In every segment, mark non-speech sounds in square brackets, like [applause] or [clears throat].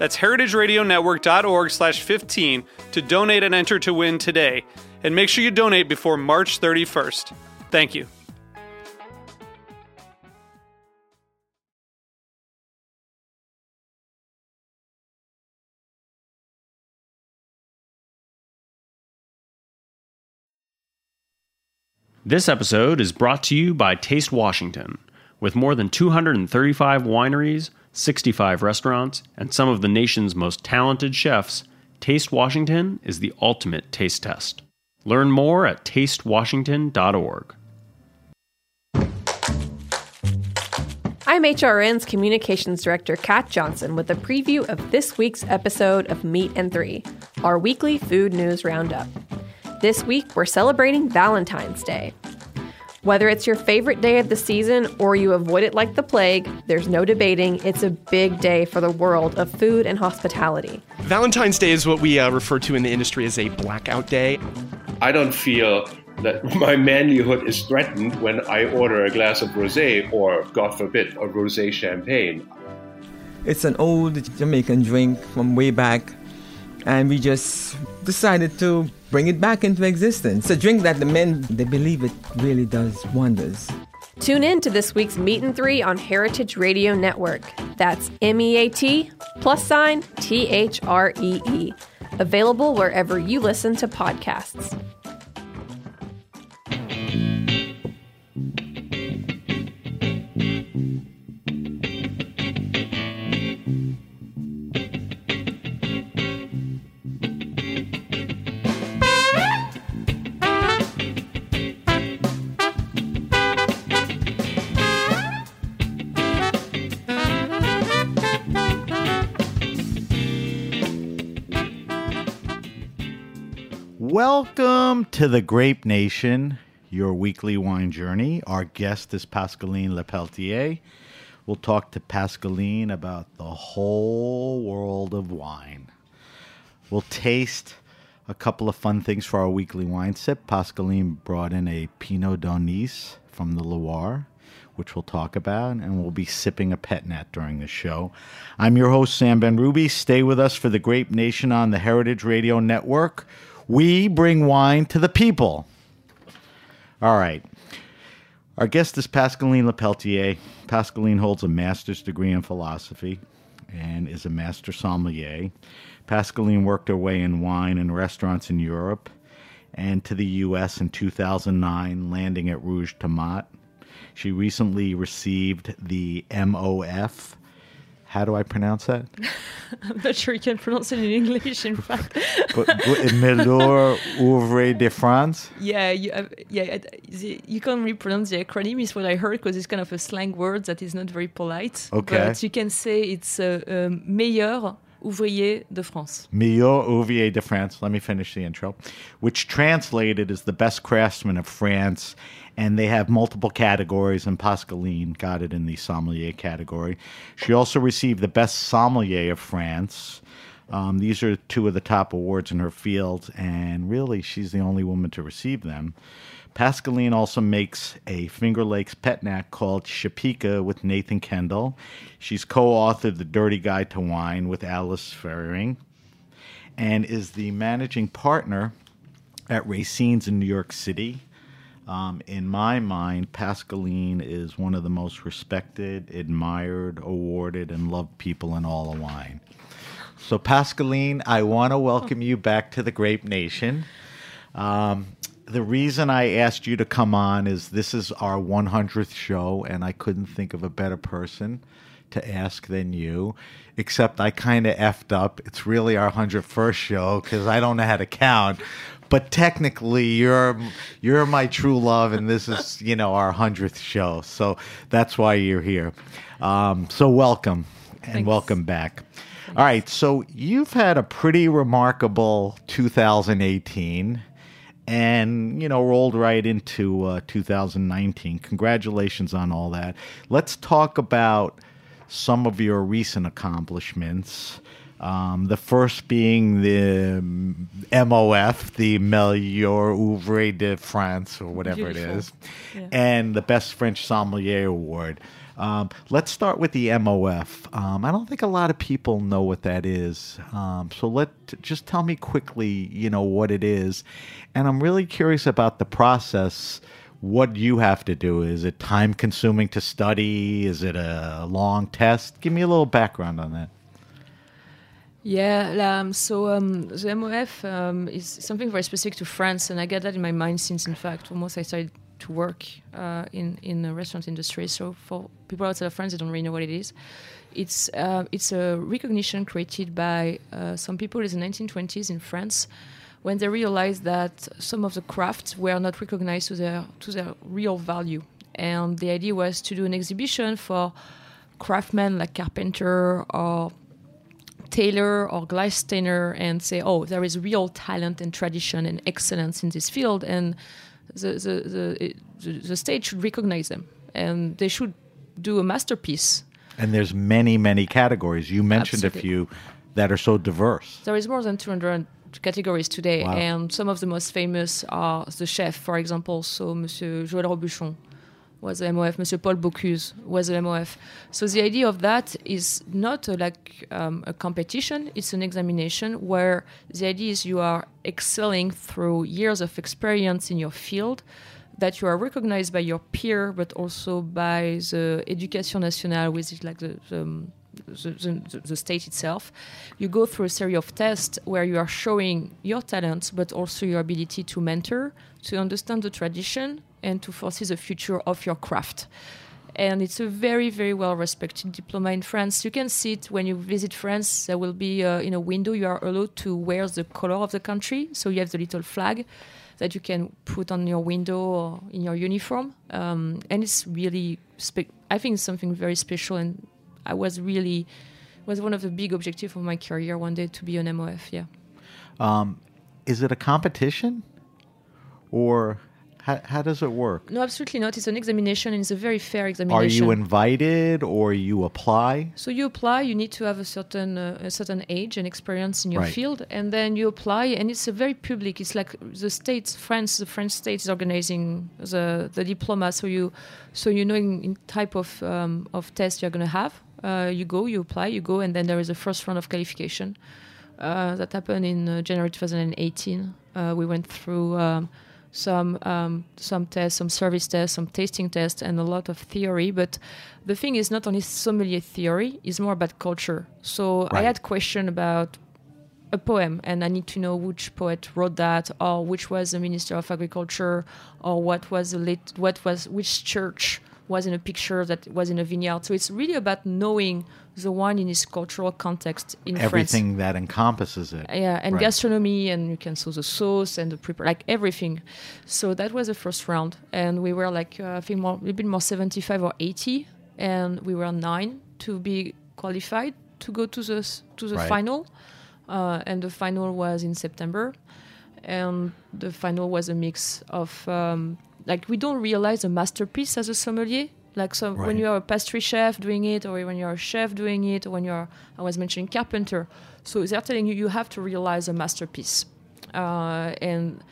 That's heritageradionetwork.org slash 15 to donate and enter to win today. And make sure you donate before March 31st. Thank you. This episode is brought to you by Taste Washington. With more than 235 wineries, 65 restaurants, and some of the nation's most talented chefs, Taste Washington is the ultimate taste test. Learn more at tastewashington.org. I'm HRN's Communications Director, Kat Johnson, with a preview of this week's episode of Meat and Three, our weekly food news roundup. This week, we're celebrating Valentine's Day. Whether it's your favorite day of the season or you avoid it like the plague, there's no debating it's a big day for the world of food and hospitality. Valentine's Day is what we uh, refer to in the industry as a blackout day. I don't feel that [laughs] my manlyhood is threatened when I order a glass of rosé or, God forbid, a rosé champagne. It's an old Jamaican drink from way back, and we just decided to bring it back into existence. A drink that the men they believe it really does wonders. Tune in to this week's Meat and Three on Heritage Radio Network. That's M E A T plus sign T H R E E. Available wherever you listen to podcasts. Welcome to the Grape Nation, your weekly wine journey. Our guest is Pascaline Lepeltier. We'll talk to Pascaline about the whole world of wine. We'll taste a couple of fun things for our weekly wine sip. Pascaline brought in a Pinot d'Aunis from the Loire, which we'll talk about, and we'll be sipping a pet nat during the show. I'm your host, Sam Benrubi. Stay with us for the Grape Nation on the Heritage Radio Network. We bring wine to the people. All right. Our guest is Pascaline Lepeltier. Pascaline holds a master's degree in philosophy and is a master sommelier. Pascaline worked her way in wine and restaurants in Europe and to the U.S. in 2009, landing at Rouge Tomate. She recently received the MOF. How do I pronounce that? [laughs] I'm not sure you can pronounce it in English, in fact. [laughs] but, but Meilleur Ouvrier de France. Yeah, you, uh, yeah, you can't really pronounce the acronym. Is what I heard because it's kind of a slang word that is not very polite. Okay. But you can say it's uh, um, meilleur ouvrier de France. Meilleur Ouvrier de France. Let me finish the intro, which translated is the best craftsman of France. And they have multiple categories, and Pascaline got it in the sommelier category. She also received the best sommelier of France. Um, these are two of the top awards in her field, and really, she's the only woman to receive them. Pascaline also makes a Finger Lakes pet nat called Chepika with Nathan Kendall. She's co authored The Dirty Guide to Wine with Alice Feiring and is the managing partner at Racine's in New York City. Um, in my mind, Pascaline is one of the most respected, admired, awarded, and loved people in all of wine. So, Pascaline, I want to welcome you back to the Grape Nation. Um, the reason I asked you to come on is this is our 100th show, and I couldn't think of a better person to ask than you. Except I kind of effed up. It's really our 101st show because I don't know how to count. But technically, you're you're my true love, and this is you know our 100th show. So that's why you're here. Um, so welcome and Thanks. welcome back. All right, so you've had a pretty remarkable 2018 and you know rolled right into uh, 2019 congratulations on all that let's talk about some of your recent accomplishments um, the first being the MOF, the Meilleur Ouvrier de France, or whatever it Beautiful. is, Yeah. and the Best French Sommelier Award. Um, let's start with the MOF. Um, I don't think a lot of people know what that is. Um, so let just tell me quickly, you know, what it is. And I'm really curious about the process. What you have to do is it time consuming to study? Is it a long test? Give me a little background on that. Yeah, um, so um, the MOF um, is something very specific to France, and I get that in my mind since, in fact, almost I started to work uh, in in the restaurant industry. So for people outside of France, they don't really know what it is. It's uh, it's a recognition created by uh, some people in the 1920s in France when they realized that some of the crafts were not recognized to their to their real value, and the idea was to do an exhibition for craftsmen like carpenter or tailor or glass and say, oh, there is real talent and tradition and excellence in this field, and the the the, the, the state should recognize them, and they should do a masterpiece. And there's many, many categories. You mentioned Absolutely. a few that are so diverse. There is more than 200 categories today, Wow. and some of the most famous are the chef, for example. So, Monsieur Joël Robuchon was the MOF, Monsieur Paul Bocuse was the MOF. So the idea of that is not a, like um, a competition; it's an examination where the idea is you are excelling through years of experience in your field. That you are recognized by your peer, but also by the Éducation nationale, which is like the, the um, the, the, the state itself, you go through a series of tests where you are showing your talents, but also your ability to mentor, to understand the tradition, and to foresee the future of your craft. And it's a very, very well respected diploma in France. You can see it when you visit France. There will be uh, in a window, you are allowed to wear the color of the country. So you have the little flag that you can put on your window or in your uniform. Um, and it's really, spe- I think it's something very special. And I was really, was one of the big objectives of my career one day to be an MOF. Yeah. Is it a competition? Or how, how does it work? No, absolutely not. It's an examination and it's a very fair examination. Are you invited or you apply? So you apply. You need to have a certain uh, a certain age and experience in your Right. field, and then you apply. And it's a very public. It's like the states, France, the French state is organizing the the diploma. So you so you know in, in type of um, of test you're going to have. Uh, you go, you apply, you go, and then there is a first round of qualification uh, that happened in uh, January 2018. Uh, we went through. Um, some um, some tests, some service tests, some tasting tests, and a lot of theory. But the thing is not only sommelier theory; it's more about culture. So I Right. had question about a poem, and I need to know which poet wrote that, or which was the Minister of Agriculture, or what was the late, what was which church was in a picture that was in a vineyard. So it's really about knowing the wine in its cultural context in France. Everything that encompasses it. Yeah, and Right. gastronomy, and you can see the sauce and the prepare, like everything. So that was the first round, and we were like uh, I think more, a little bit more seventy five or eighty, and we were nine to be qualified to go to the to the Right. final, uh, and the final was in September, and the final was a mix of um, like we don't realize a masterpiece as a sommelier. Like so, Right. when you are a pastry chef doing it, or when you're a chef doing it, or when you're, I was mentioning carpenter. So they're telling you you have to realize a masterpiece, uh, and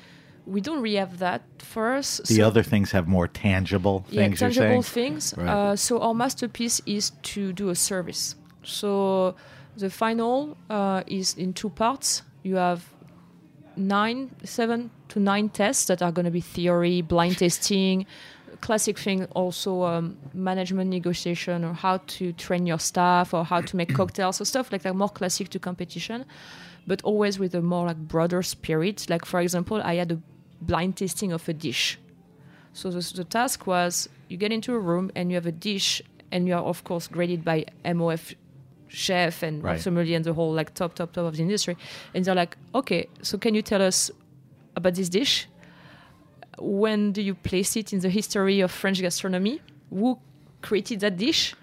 we don't really have that for us. The so- other things have more tangible yeah, things you're tangible things. Right. Uh, so our masterpiece is to do a service. So the final uh, is in two parts. You have nine, seven to nine tests that are going to be theory, blind [laughs] testing, classic thing also um, management negotiation or how to train your staff or how to make [clears throat] cocktails or stuff like that more classic to competition but always with a more like broader spirit like for example i had a blind tasting of a dish. So the, the task was you get into a room and you have a dish, and you are of course graded by MOF chef and Right. sommelier and the whole like top top top of the industry, and they're like, okay, so can you tell us about this dish? When do you place it in the history of French gastronomy? Who created that dish?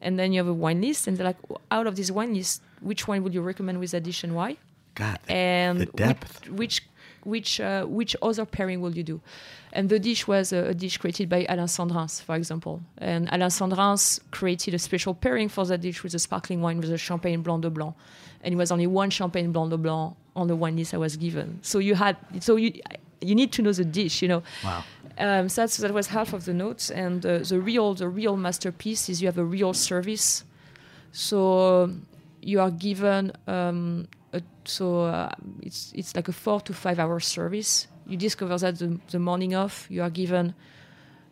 And then you have a wine list, and they're like, out of this wine list, which wine would you recommend with that dish and why? God, the, and the depth. which which uh, which other pairing will you do? And the dish was a, a dish created by Alain Senderens, for example. And Alain Senderens created a special pairing for that dish with a sparkling wine with a champagne blanc de blanc. And it was only one champagne blanc de blanc on the wine list I was given. So you had so you you need to know the dish, you know. Wow. Um, so that's, that was half of the notes, and uh, the real the real masterpiece is you have a real service. So um, you are given um, a, so uh, it's it's like a four to five hour service. You discover that the, the morning of you are given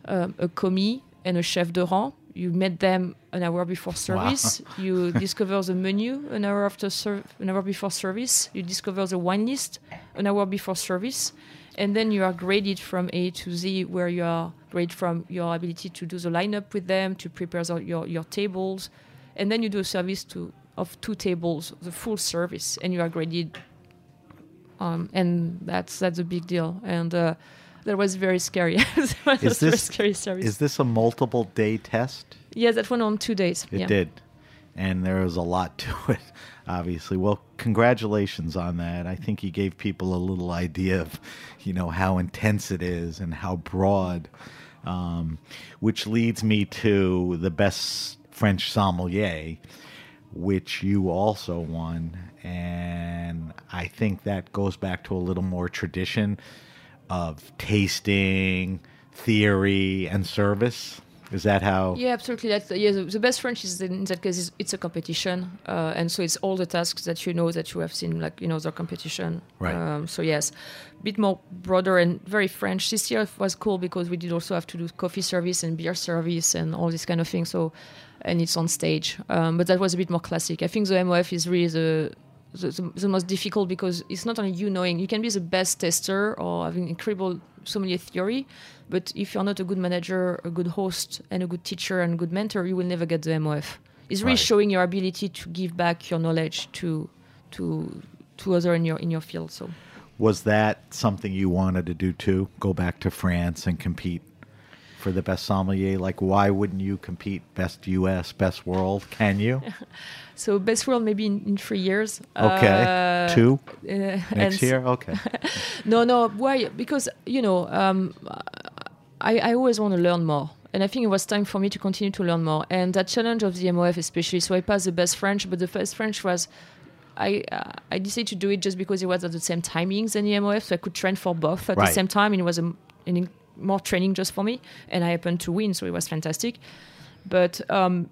um, a commis and a chef de rang. You met them an hour before service. Wow. [laughs] You discover the menu an hour after ser- an hour before service. You discover the wine list an hour before service, and then you are graded from A to Z, where you are graded from your ability to do the lineup with them, to prepare the, your your tables, and then you do a service to of two tables, the full service, and you are graded. Um, and that's that's a big deal, and uh, that was very scary. [laughs] Was Is this scary service? is this a multiple day test? yeah, that went on two days. It yeah. did. And there was a lot to [laughs] it, obviously. Well, congratulations on that. I think you gave people a little idea of, you know, how intense it is and how broad. Um, which leads me to the best French sommelier, which you also won. And I think that goes back to a little more tradition of tasting, theory, and service. Is that how? Yeah, absolutely. That's yeah. The, the best French is in that case is it's a competition, uh, and so it's all the tasks that you know that you have seen, like you know, the competition. Right. Um, so yes, a bit more broader and very French. This year was cool because we did also have to do coffee service and beer service and all this kind of thing. So, and it's on stage, um, but that was a bit more classic. I think the MOF is really the the, the, the most difficult because it's not only you knowing you can be the best tester or having incredible sommelier theory, but if you're not a good manager, a good host, and a good teacher and good mentor, you will never get the MOF. It's really Right. showing your ability to give back your knowledge to to to other in your in your field. So Was that something you wanted to do too? Go back to France and compete for the best sommelier? Like, why wouldn't you compete best U.S., best world? Can you? [laughs] so best world maybe in, in three years. Okay, Uh, two uh, [laughs] next year. Okay, [laughs] No, no. Why? Because you know, um, I, I always want to learn more, and I think it was time for me to continue to learn more. And that challenge of the MOF, especially, so I passed the best French, but the best French was. I uh, I decided to do it just because it was at the same timings than the MOF, so I could train for both at Right. the same time, and it was a, an in- more training just for me. And I happened to win, so it was fantastic. But um,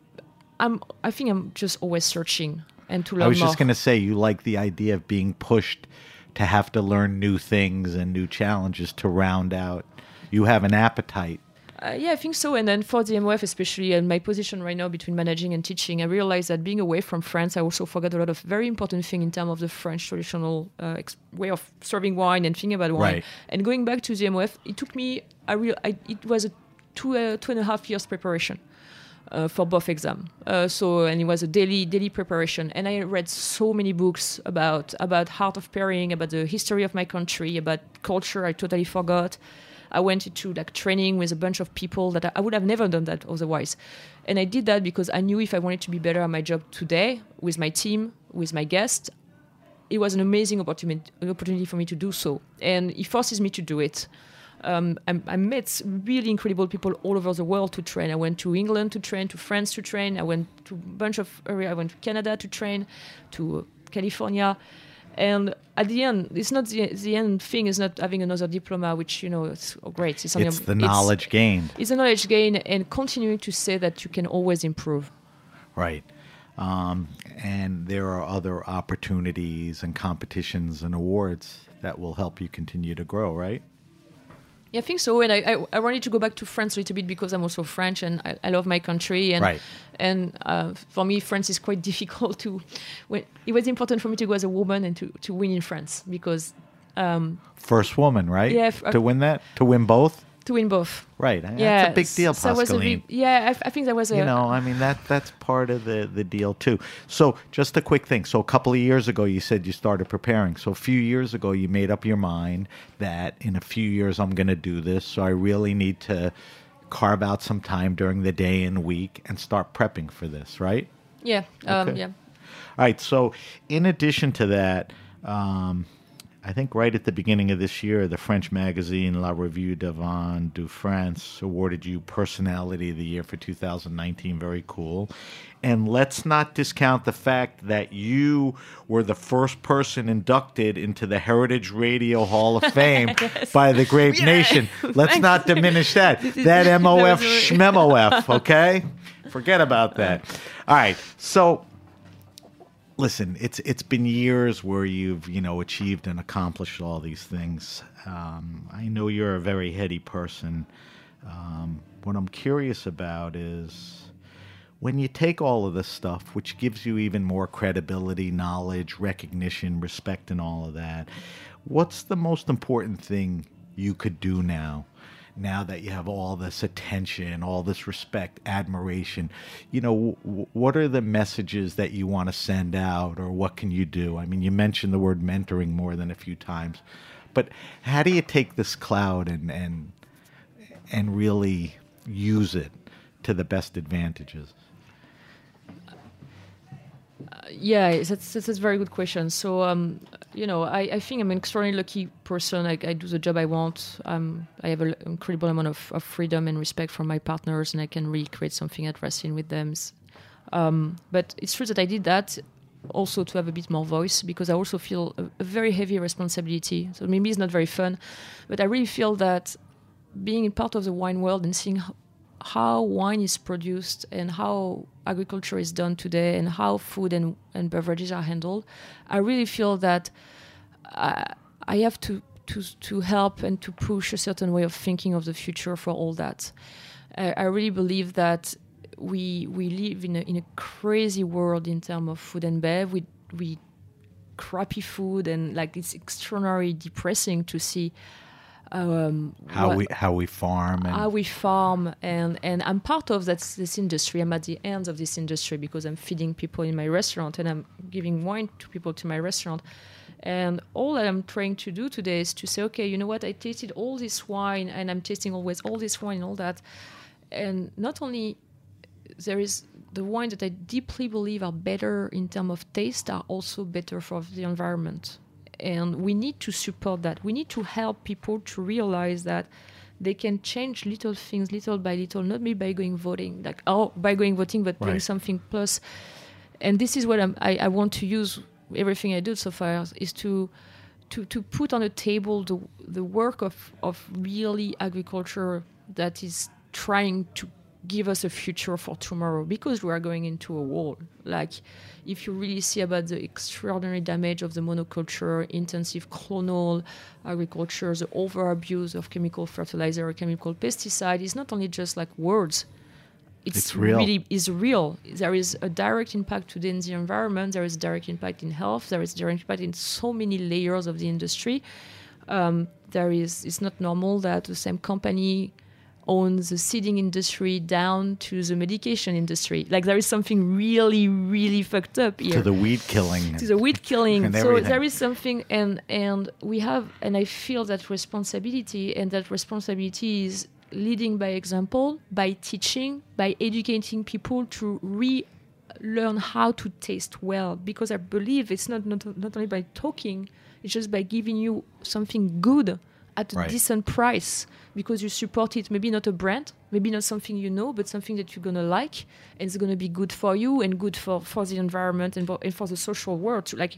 I'm I think I'm just always searching and to learn I was more. just going to say you like the idea of being pushed to have to learn new things and new challenges to round out. You have an appetite. Uh, yeah, I think so. And then for the MOF, especially, and my position right now between managing and teaching, I realized that being away from France, I also forgot a lot of very important things in terms of the French traditional uh, ex- way of serving wine and thinking about wine. Right. And going back to the MOF, it took me, I real, I, it was a two, uh, two and a half years preparation. Uh, for both exam, uh, so and it was a daily daily preparation, and I read so many books about about art of pairing, about the history of my country, about culture I totally forgot. I went into like training with a bunch of people that I, would have never done that otherwise. And I did that because I knew if I wanted to be better at my job today with my team, with my guests, it was an amazing opportunity, opportunity for me to do so. And it forces me to do it. Um, I, I met really incredible people all over the world to train. I went to England to train, to France to train. I went to a bunch of. I went to Canada to train, to California. And at the end, it's not the, the end thing is not having another diploma, which you know it's great. It's, It's the knowledge gained. It's a knowledge gain, and continuing to say that you can always improve. Right. Um, and there are other opportunities and competitions and awards that will help you continue to grow, right? Yeah, I think so. And I, I, I wanted to go back to France a little bit because I'm also French and I, I love my country. And Right. and uh, for me, France is quite [laughs] difficult to. When, it was important for me to go as a woman and to, to win in France because Um, First woman, right? Yeah, f- uh, to win that, to win both. To win both. Right. That's yeah, a big deal, so was a big, yeah, I, think that was a you know i mean that that's part of the the deal too so just a quick thing so a couple of years ago you said you started preparing so a few years ago you made up your mind that in a few years i'm going to do this so i really need to carve out some time during the day and week and start prepping for this right yeah, um, Okay. yeah. all right. So, in addition to that, um, I think right at the beginning of this year, the French magazine La Revue de du France awarded you Personality of the Year for 2019. Very cool. And let's not discount the fact that you were the first person inducted into the Heritage Radio Hall of Fame [laughs] by the Grape Nation. [laughs] Let's not diminish that. That [laughs] MOF was- schmemof, okay? Forget about that. All right. So listen, it's it's been years where you've you know achieved and accomplished all these things. Um, I know you're a very heady person. Um, what I'm curious about is when you take all of this stuff, which gives you even more credibility, knowledge, recognition, respect, and all of that. What's the most important thing you could do now? Now that you have all this attention, all this respect, admiration, you know, w- what are the messages that you want to send out, or what can you do? I mean, you mentioned the word mentoring more than a few times, but how do you take this cloud and and and really use it to the best advantages? Yeah, that's, that's a very good question. So, um, you know, I, I think I'm an extraordinarily lucky person. I, I do the job I want. Um, I have an incredible amount of, of freedom and respect from my partners, and I can really create something at Racine with them. Um, but it's true that I did that also to have a bit more voice because I also feel a, a very heavy responsibility. So maybe it's not very fun, but I really feel that being part of the wine world and seeing how, wine is produced and how agriculture is done today and how food and, and beverages are handled, I really feel that I, I have to, to, to help and to push a certain way of thinking of the future for all that. I, I really believe that we we live in a, in a crazy world in terms of food and bev. We we crappy food and like it's extraordinarily depressing to see um, How what- we how we farm and how we farm and and I'm part of that this industry. I'm at the end of this industry because I'm feeding people in my restaurant and I'm giving wine to people to my restaurant. And all I'm trying to do today is to say, okay, you know what? I tasted all this wine and I'm tasting always all this wine and all that. And not only there is the wine that I deeply believe are better in terms of taste are also better for the environment. And we need to support that. We need to help people to realize that they can change little things little by little, not maybe by going voting, like oh by going voting, but doing Right. something plus. And this is what I'm, I, I want to use everything I do so far is to to, to put on the table the, the work of, of really agriculture that is trying to give us a future for tomorrow because we are going into a war. Like, if you really see about the extraordinary damage of the monoculture, intensive clonal agriculture, the overabuse of chemical fertilizer or chemical pesticide, is not only just like words. It's, It's real. really is real. There is a direct impact today in the environment. There is direct impact in health. There is direct impact in so many layers of the industry. Um, there is. It's not normal that the same company owns the seeding industry down to the medication industry. Like there is something really, really fucked up here to the weed killing. to the weed killing. So there is something, and and we have, and I feel that responsibility, and that responsibility is leading by example, by teaching, by educating people to relearn how to taste well. Because I believe it's not not, not only by talking, it's just by giving you something good at a Right. decent price because you support it maybe not a brand maybe not something you know but something that you're going to like and it's going to be good for you and good for, for the environment and for, and for the social world too. like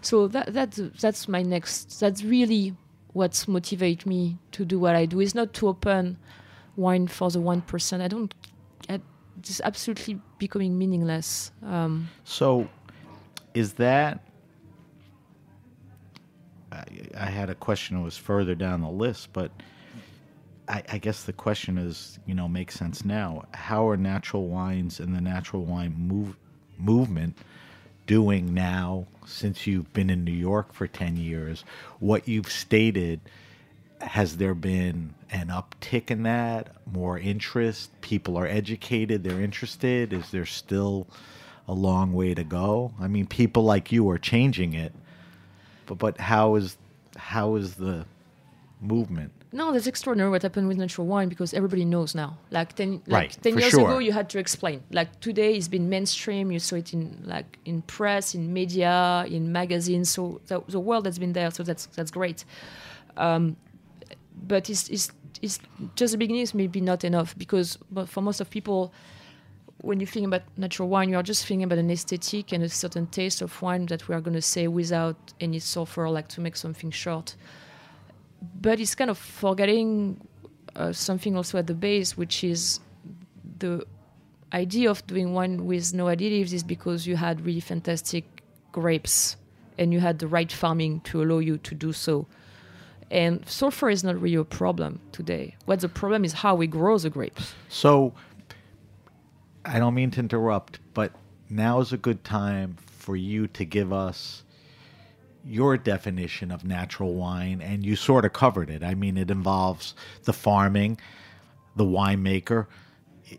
so that, that that's my next that's really what motivates me to do what i do is not to open wine for the 1% i don't I, it's absolutely becoming meaningless um, So, is that? I, had a question that was further down the list, but I, I guess the question is, you know, makes sense now. How are natural wines and the natural wine move movement doing now since you've been in New York for 10 years, what you've stated, has there been an uptick in that? More interest? People are educated, they're interested? Is there still a long way to go? I mean, people like you are changing it, but, but how is how is the movement? No, that's extraordinary what happened with natural wine because everybody knows now. Like ten, like Right, ten years sure. ago, you had to explain. Like today, it's been mainstream. You saw it in like in press, in media, in magazines. So the, the world has been there. So that's that's great. Um, but it's, it's it's just the beginning. Is maybe not enough because for most of people, when you think about natural wine, you are just thinking about an aesthetic and a certain taste of wine that we are going to say without any sulfur, like to make something short but it's kind of forgetting uh, something also at the base, which is the idea of doing wine with no additives is because you had really fantastic grapes and you had the right farming to allow you to do so. And sulfur is not really a problem today. What the problem is how we grow the grapes. So, I don't mean to interrupt, but now is a good time for you to give us your definition of natural wine, and you sort of covered it. I mean, it involves the farming, the winemaker,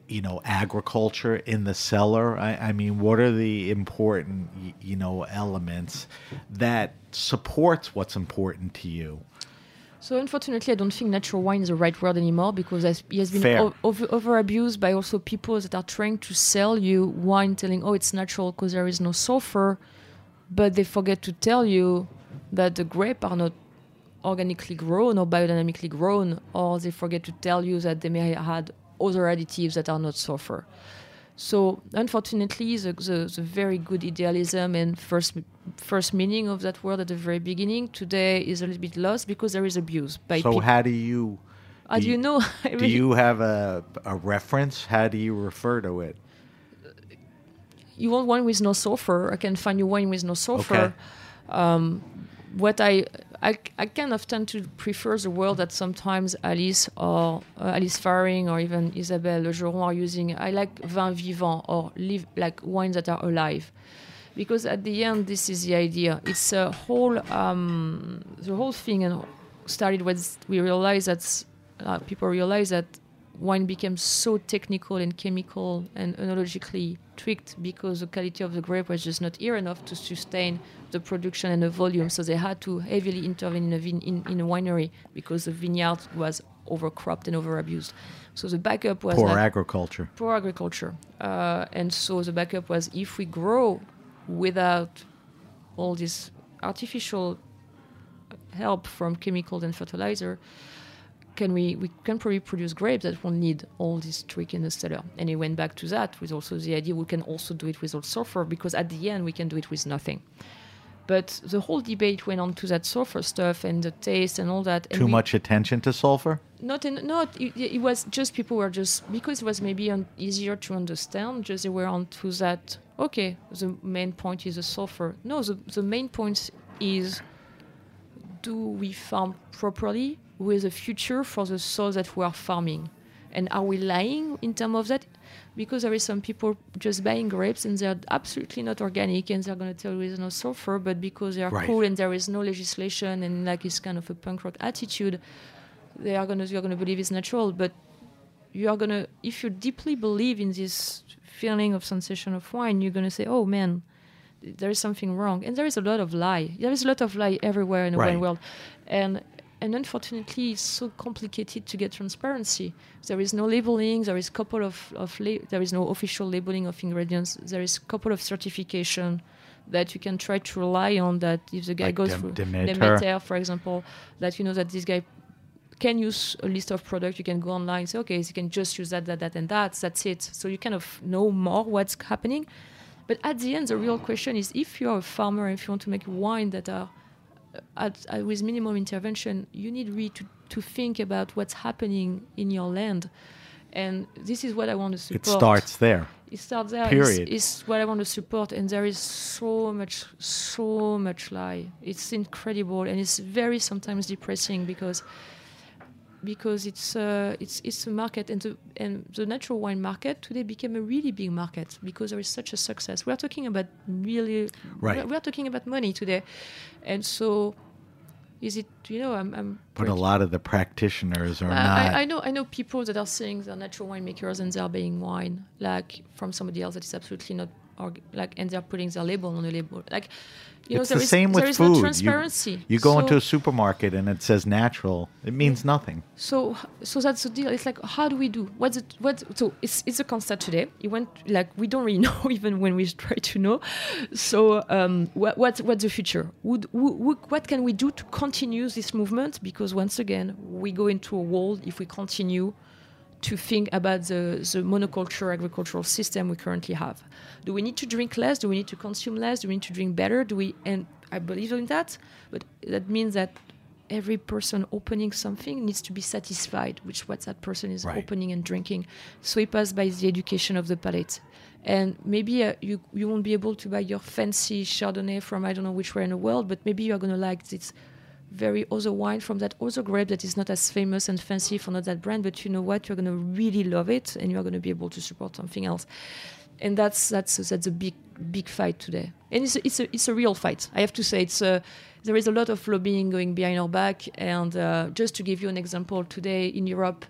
you know, agriculture in the cellar. I, I mean, what are the important, you know, elements that supports what's important to you? So unfortunately, I don't think natural wine is the right word anymore because it has been o- over, over abused by also people that are trying to sell you wine, telling oh it's natural because there is no sulfur, but they forget to tell you that the grape are not organically grown or biodynamically grown, or they forget to tell you that they may have had other additives that are not sulfur. So unfortunately, the, the, the very good idealism and first first meaning of that word at the very beginning today is a little bit lost because there is abuse by So, people. how do you? How do you know? [laughs] I Do really- you have a, a reference? How do you refer to it? you want wine with no sulfur? I can find you wine with no sulfur. Um, what I, I I kind of tend to prefer the word that sometimes Alice or uh, Alice Feiring or even Isabelle Legeron are using. I like vin vivant or live like wines that are alive, because at the end this is the idea. It's a whole um, the whole thing and started when we realized that uh, people realize that wine became so technical and chemical and enologically tweaked because the quality of the grape was just not here enough to sustain the production and the volume. So they had to heavily intervene in a, vine- in, in a winery because the vineyard was overcropped and overabused. So the backup was Poor agriculture. poor agriculture. Uh, and so the backup was if we grow without all this artificial help from chemicals and fertilizer, can we, we can probably produce grapes that won't need all this trick in the cellar. And he went back to that with also the idea we can also do it without sulfur because at the end we can do it with nothing. But the whole debate went on to that sulfur stuff and the taste and all that. And Too we- much attention to sulfur? not in, not it, it was just people were just because it was maybe un, easier to understand just they were on to that okay the main point is the sulfur no the, the main point is do we farm properly with a future for the soil that we are farming. And are we lying in terms of that? Because there is some people just buying grapes and they're absolutely not organic and they're going to tell you there's no sulfur but because they are Right. cool and there is no legislation and like it's kind of a punk rock attitude they are gonna you're gonna believe it's natural. But you are gonna if you deeply believe in this feeling of sensation of wine you're gonna say oh man there is something wrong. And there is a lot of lie. There is a lot of lie everywhere in the Right. wine world. And and unfortunately it's so complicated to get transparency there is no labeling there is couple of, of la- there is no official labeling of ingredients there is a couple of certification that you can try to rely on that if the guy Like goes Dem- through Demeter. Demeter, for example that you know that this guy can use a list of products. You can go online, say, okay, you can just use that, that, that, and that. That's it. So you kind of know more what's happening. But at the end, the real question is if you're a farmer and if you want to make wine that are Uh, at, at, with minimum intervention, you need really to, to think about what's happening in your land. And this is what I want to support. It starts there. It starts there. Period. It's, it's what I want to support, and there is so much, so much lie. It's incredible, and it's very sometimes depressing because because it's uh, it's it's a market and the and the natural wine market today became a really big market because there is such a success. We are talking about really Right. We are, we are talking about money today, and so is it you know I'm, I'm But a lot of the practitioners are I, not. I, I know I know people that are saying they're natural winemakers and they're buying wine like from somebody else that is absolutely not org- like and they're putting their label on the label like you know it's there the is- same with there is food. no You- transparency. You, go into a supermarket and it says natural. It means nothing. so so that's the deal. It's like how do we do? What's it? What? So it's it's a concept today. It went like we don't really [laughs] know even when we try to know. So um, what what what's the future? Would who, what can we do to continue this movement? Because once again, we go into a world if we continue to think about the, the monoculture agricultural system we currently have. Do we need to drink less? Do we need to consume less? Do we need to drink better? Do we? And I believe in that, but that means that every person opening something needs to be satisfied with what that person is Right. opening and drinking. So it passes by the education of the palate. And maybe uh, you you won't be able to buy your fancy Chardonnay from I don't know which where in the world, but maybe you are gonna like this very other wine from that other grape that is not as famous and fancy for not that brand, but you know what, you're gonna really love it, and you're gonna be able to support something else. And that's that's that's a big big fight today, and it's a, it's a it's a real fight. I have to say, it's a there is a lot of lobbying going behind our back. And uh, just to give you an example, today in Europe,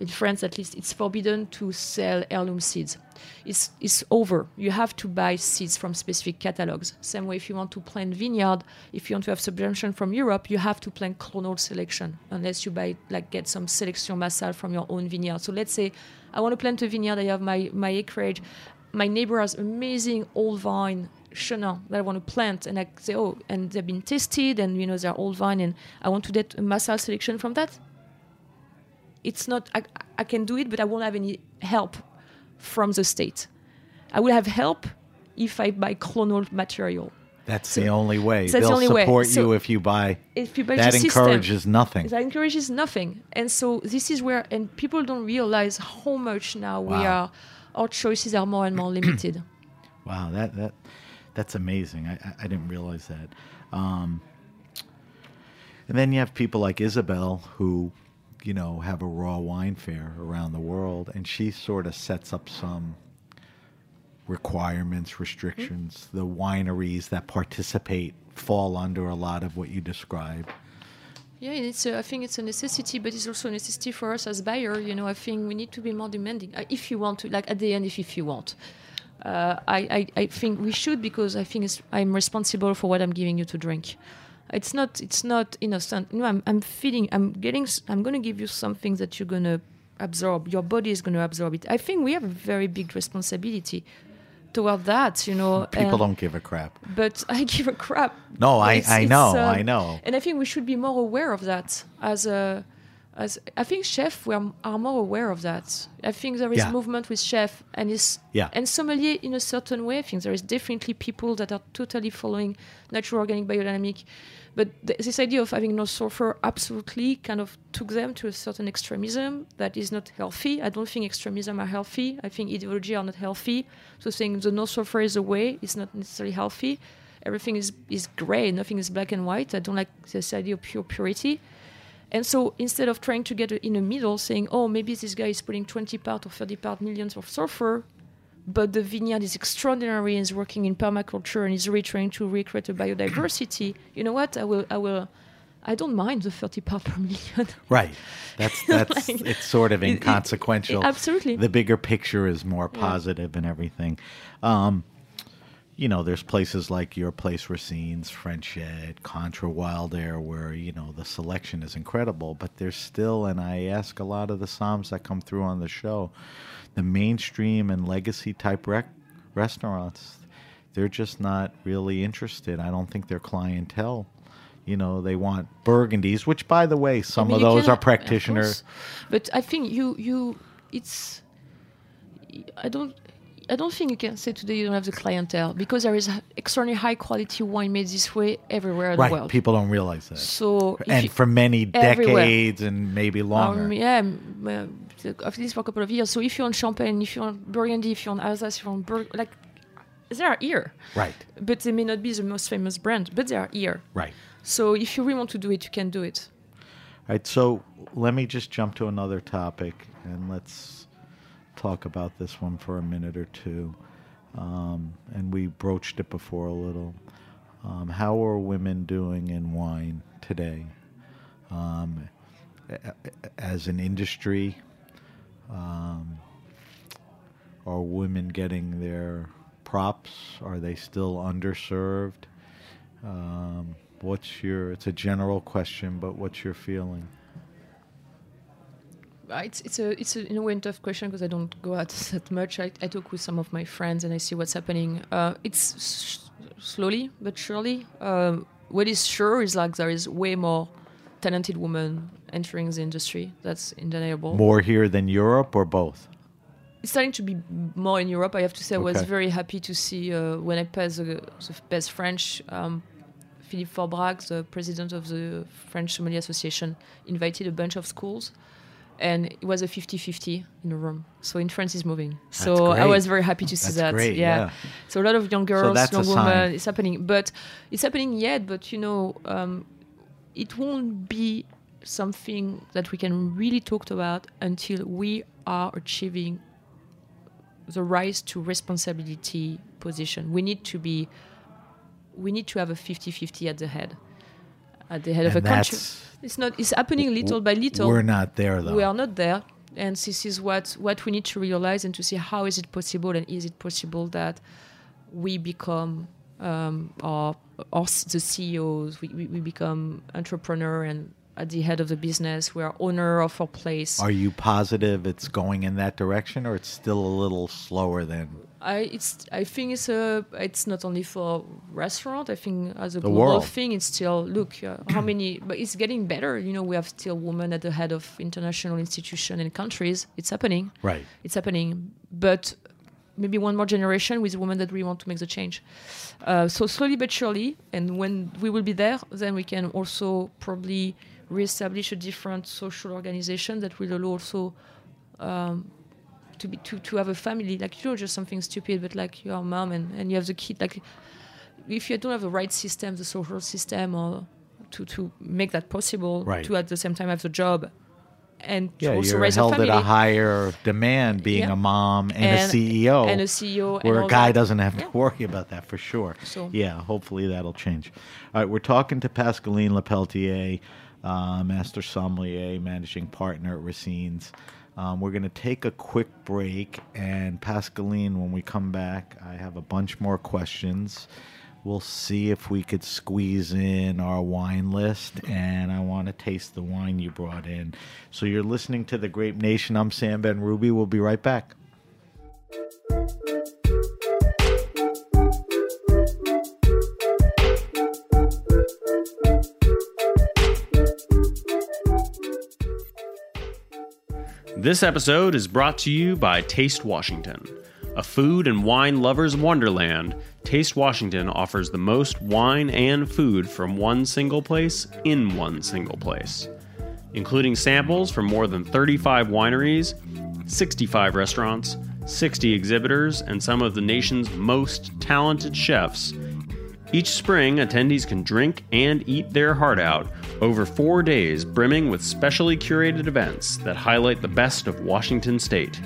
in France at least, it's forbidden to sell heirloom seeds. It's, it's over. You have to buy seeds from specific catalogs. Same way, if you want to plant vineyard, if you want to have subvention from Europe, you have to plant clonal selection, unless you buy like get some selection massal from your own vineyard. So let's say I want to plant a vineyard. I have my my acreage. My neighbor has amazing old vine Chenin that I want to plant, and I say, oh, and they've been tested, and you know they're old vine, and I want to get a massal selection from that. It's not I, I can do it, but I won't have any help from the state. I will have help if I buy clonal material. That's the only way. that's They'll only way. support So you if you buy. If you buy that the system, encourages nothing. That encourages nothing. And so this is where, and people don't realize how much now we are, our choices are more and more limited. [clears throat] Wow, that that that's amazing. I I, I didn't realize that. Um, and then you have people like Isabel who, you know, have a raw wine fair around the world, and she sort of sets up some requirements, restrictions. The wineries that participate fall under a lot of what you describe. Yeah, and it's a, I think it's a necessity, but it's also a necessity for us as buyer. You know, I think we need to be more demanding. Uh, if you want to, like at the end, if, if you want. Uh, I, I, I think we should because I think it's, I'm responsible for what I'm giving you to drink. It's not it's not innocent. You know, I'm, I'm feeding. I'm getting. i'm going to give you something that you're going to absorb. Your body is going to absorb it. I think we have a very big responsibility toward that. You know, People and- don't give a crap. but [laughs] I give a crap. No, I- It's- I it's, know, uh, I know. And I think we should be more aware of that as a. As I think chefs we are, are more aware of that. I think there is Yeah. movement with chef and is Yeah. and sommelier in a certain way. I think there is definitely people that are totally following natural organic biodynamic, but th- this idea of having no sulfur absolutely kind of took them to a certain extremism that is not healthy. I don't think extremism are healthy. I think ideology are not healthy. So saying the no sulfur is the way is not necessarily healthy. Everything is is gray. Nothing is black and white. I don't like this idea of pure purity. And so instead of trying to get in the middle, saying, oh, maybe this guy is putting 20 part or 30 part millions of sulfur, but the vineyard is extraordinary and is working in permaculture and is really trying to recreate a biodiversity, you know what? I will, I will, I don't mind the 30 part per million. Right. That's [laughs] that's Like, it's sort of it- it- inconsequential. it- absolutely. The bigger picture is more positive and everything. Um, you know, there's places like your place, Racine's, Frenchette, Contra Wildair, where you know the selection is incredible. But there's still, and I ask a lot of the somms that come through on the show, the mainstream and legacy type rec- restaurants, they're just not really interested. I don't think their clientele. You know, they want burgundies, which, by the way, some I mean, of those cannot- are practitioners. But I think you you it's I don't I don't think you can say today you don't have the clientele because there is extremely high quality wine made this way everywhere in Right. the world. People don't realize that. so and you- for many everywhere. decades and maybe longer. Um, yeah, uh, at least for a couple of years. So if you want Champagne, if you want Burgundy, if you want Alsace, if you want Bur- like they are here, right. but they may not be the most famous brand, but they are here. Right. So if you really want to do it, you can do it. right, so let me just jump to another topic and let's talk about this one for a minute or two. Um, and we broached it before a little. Um, how are women doing in wine today? Um, as an industry, um, are women getting their props? Are they still underserved? Um, what's your? It's a general question, but what's your feeling? It's it's a it's a, in a way a tough question because I don't go out [laughs] that much. I, I talk with some of my friends and I see what's happening. Uh, it's slowly but surely. Um, what is sure is like there is way more talented women entering the industry. That's undeniable. More here than Europe, or both? It's starting to be more in Europe. I have to say, I was very happy to see uh, when I passed the, the best French. Um, Philippe Faure-Brac, the president of the French Sommelier Association, invited a bunch of schools, and it was a 50-50 in a room. So in France, it's moving. So I was very happy to see That's that. great, yeah. yeah. So a lot of young girls, that's a young women. It's happening, but it's happening yet. But you know, um, it won't be something that we can really talk about until we are achieving the rise to responsibility position. We need to be, we need to have a 50-50 at the head, at the head of And a country. It's not. It's happening little by little. We're not there though. We are not there, and this is what what we need to realize and to see how is it possible, and is it possible that we become um, our, our the CEOs, we, we, we become entrepreneur and at the head of the business, we are owner of our place. Are you positive it's going in that direction, or it's still a little slower than I it's I think it's a it's not only for restaurant. I think as a The global world. thing, it's still look uh, how [clears throat] many, but it's getting better. You know, we have still women at the head of international institution and countries. It's happening. right? It's happening, but maybe one more generation with women that really want to make the change. Uh, so slowly but surely, and when we will be there, then we can also probably reestablish a different social organization that will allow also um, to be to, to have a family like you know just something stupid but like your mom and, and you have the kid like if you don't have the right system the social system or to, to make that possible Right. to at the same time have the job and to Yeah, also you're raise held a family at a higher demand being Yeah. a mom and, And- a CEO, and a CEO where a guy that. doesn't have Yeah. to worry about that for sure. So- yeah, hopefully that'll change. All right, we're talking to Pascaline Lepeltier, uh, Master Sommelier, Managing Partner at Racine's. Um, we're going to take a quick break, and Pascaline, when we come back, I have a bunch more questions. We'll see if we could squeeze in our wine list, and I want to taste the wine you brought in. So you're listening to The Grape Nation. I'm Sam Benrubi. We'll be right back. This episode is brought to you by Taste Washington. A food and wine lover's wonderland, Taste Washington offers the most wine and food from one single place in one single place. Including samples from more than 35 wineries, 65 restaurants, 60 exhibitors, and some of the nation's most talented chefs, each spring, attendees can drink and eat their heart out over four days, brimming with specially curated events that highlight the best of Washington State.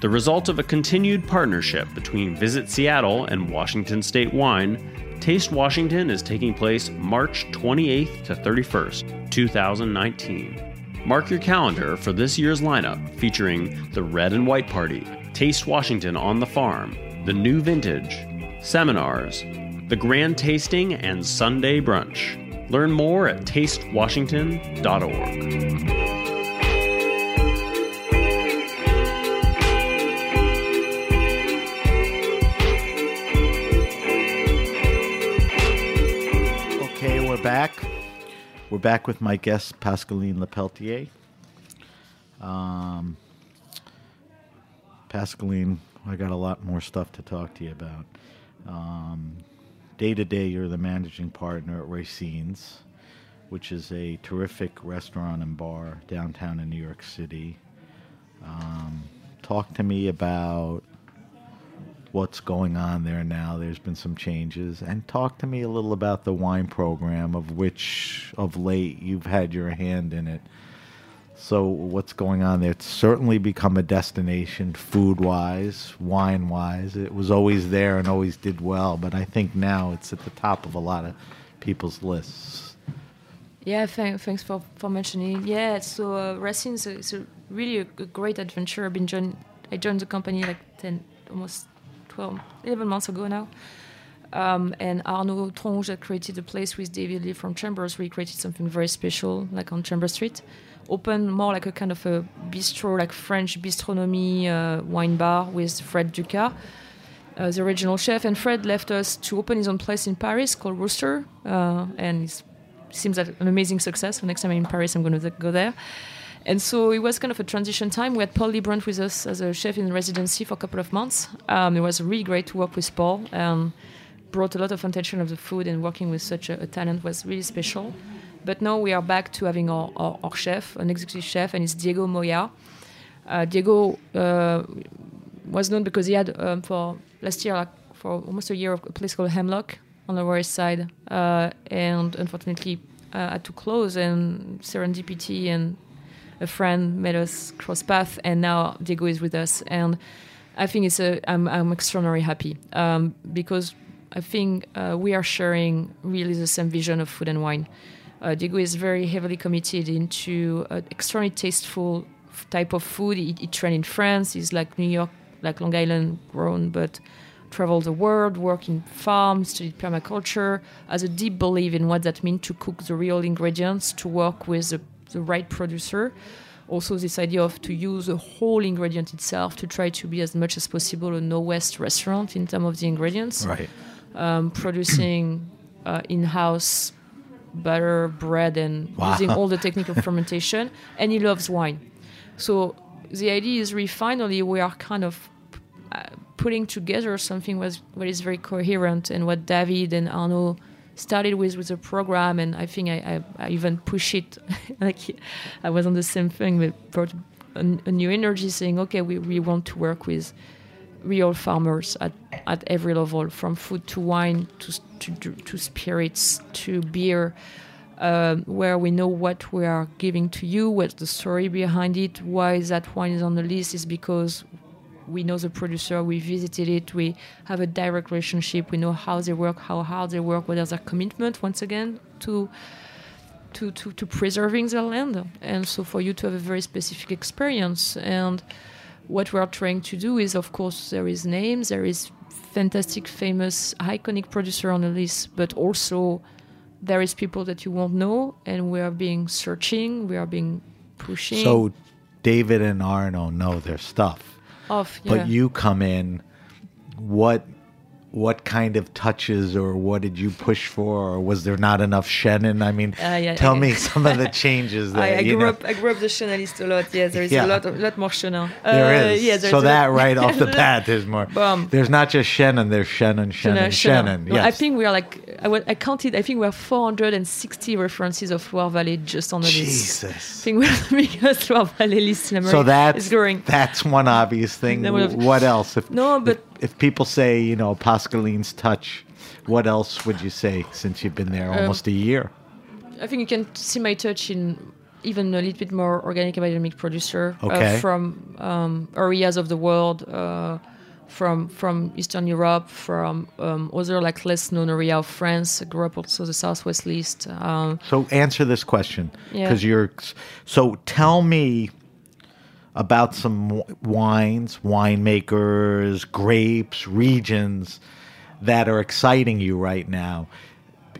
The result of a continued partnership between Visit Seattle and Washington State Wine, Taste Washington is taking place March 28th to 31st, 2019. Mark your calendar for this year's lineup featuring the Red and White Party, Taste Washington on the Farm, the New Vintage, seminars, the Grand Tasting, and Sunday Brunch. Learn more at tastewashington.org. Okay, we're back. We're back with my guest, Pascaline Lepeltier. Um, Pascaline, I got a lot more stuff to talk to you about. Um, day to day, you're the managing partner at Racine's, which is a terrific restaurant and bar downtown in New York City. Um, talk to me about what's going on there now. There's been some changes. And talk to me a little about the wine program, of which of late you've had your hand in it. So, what's going on there? It's certainly become a destination food wise, wine wise. It was always there and always did well, but I think now it's at the top of a lot of people's lists. Yeah, th- thanks for, for mentioning. Yeah, so uh, Racine is, a, is a really a, a great adventure. I've been joined, I joined the company like 10, almost 12, 11 months ago now. Um, and Arnaud Tronche created the place with David Lillie from Chambers really created something very special, like on Chamber Street. Open more like a kind of a bistro, like French bistronomy uh, wine bar with Fred Duca, uh, the original chef. And Fred left us to open his own place in Paris called Rooster, uh, and it seems like an amazing success. So next time I'm in Paris, I'm going to go there. And so it was kind of a transition time. We had Paul Liebrandt with us as a chef in residency for a couple of months. Um, it was really great to work with Paul. Um, brought a lot of attention of the food, and working with such a, a talent was really special. But now we are back to having our, our, our chef, an executive chef, and it's Diego Moya. Uh, Diego uh, was known because he had um, for last year, like for almost a year, a place called Hemlock on the East Side, uh, and unfortunately uh, had to close. And serendipity and a friend made us cross path, and now Diego is with us. And I think it's a I'm I'm extraordinarily happy um, because I think uh, we are sharing really the same vision of food and wine. Uh, Diego is very heavily committed into an extremely tasteful type of food. He, he trained in France. He's like New York, like Long Island grown, but traveled the world, worked in farms, studied permaculture, has a deep belief in what that means to cook the real ingredients, to work with the, the right producer. Also, this idea of to use the whole ingredient itself to try to be as much as possible a no waste restaurant in terms of the ingredients. Right. Um, producing uh, in-house butter, bread, and Wow. using all the [laughs] technical fermentation. And he loves wine. So the idea is really finally we are kind of uh, putting together something was what is very coherent and what David and Arnaud started with with the program and I think I, I, I even push it [laughs] like I was on the same thing but brought a, a new energy saying okay we, we want to work with real farmers at, at every level from food to wine to, to, to spirits to beer um, where we know what we are giving to you, what's the story behind it, why that wine is on the list is because we know the producer, we visited it, we have a direct relationship, we know how they work, how hard they work, what is their commitment, once again, to to, to, to preserving their land. And so for you to have a very specific experience. And what we are trying to do is, of course, there is names, there is fantastic, famous, iconic producer on the list, but also there is people that you won't know, and we are being searching, we are being pushing. So David and Arno know their stuff. off, yeah. But you come in, what what kind of touches or what did you push for or was there not enough Chenin? I mean, Uh, yeah, tell I- me [laughs] some of the [laughs] changes there. I, I you grew know. up. I grew up the Chenin list a lot. Yeah, there is Yeah. a lot, a lot more Chenin. There Uh, is. Yeah, there's so that [laughs] right off the bat, there's more. Boom. There's not just Chenin. There's Chenin, Chenin, Chenin. No, yes. I think we are like I, I counted. I think we have 460 references of Loire Valley just on the list. I Jesus. think we're the biggest Loire Valley list in So that's it's growing. that's one obvious thing. That what else? If, No, but- if, people say you know Pascaline's touch, what else would you say since you've been there Um, almost a year? I think you can see my touch in even a little bit more organic and biodynamic producer Okay. uh, from um, areas of the world, uh, from from Eastern Europe, from um, other like less known area of France. I grew up also the Southwest list. Um, So answer this question Yeah. because you're. So tell me about some wines, winemakers, grapes, regions that are exciting you right now.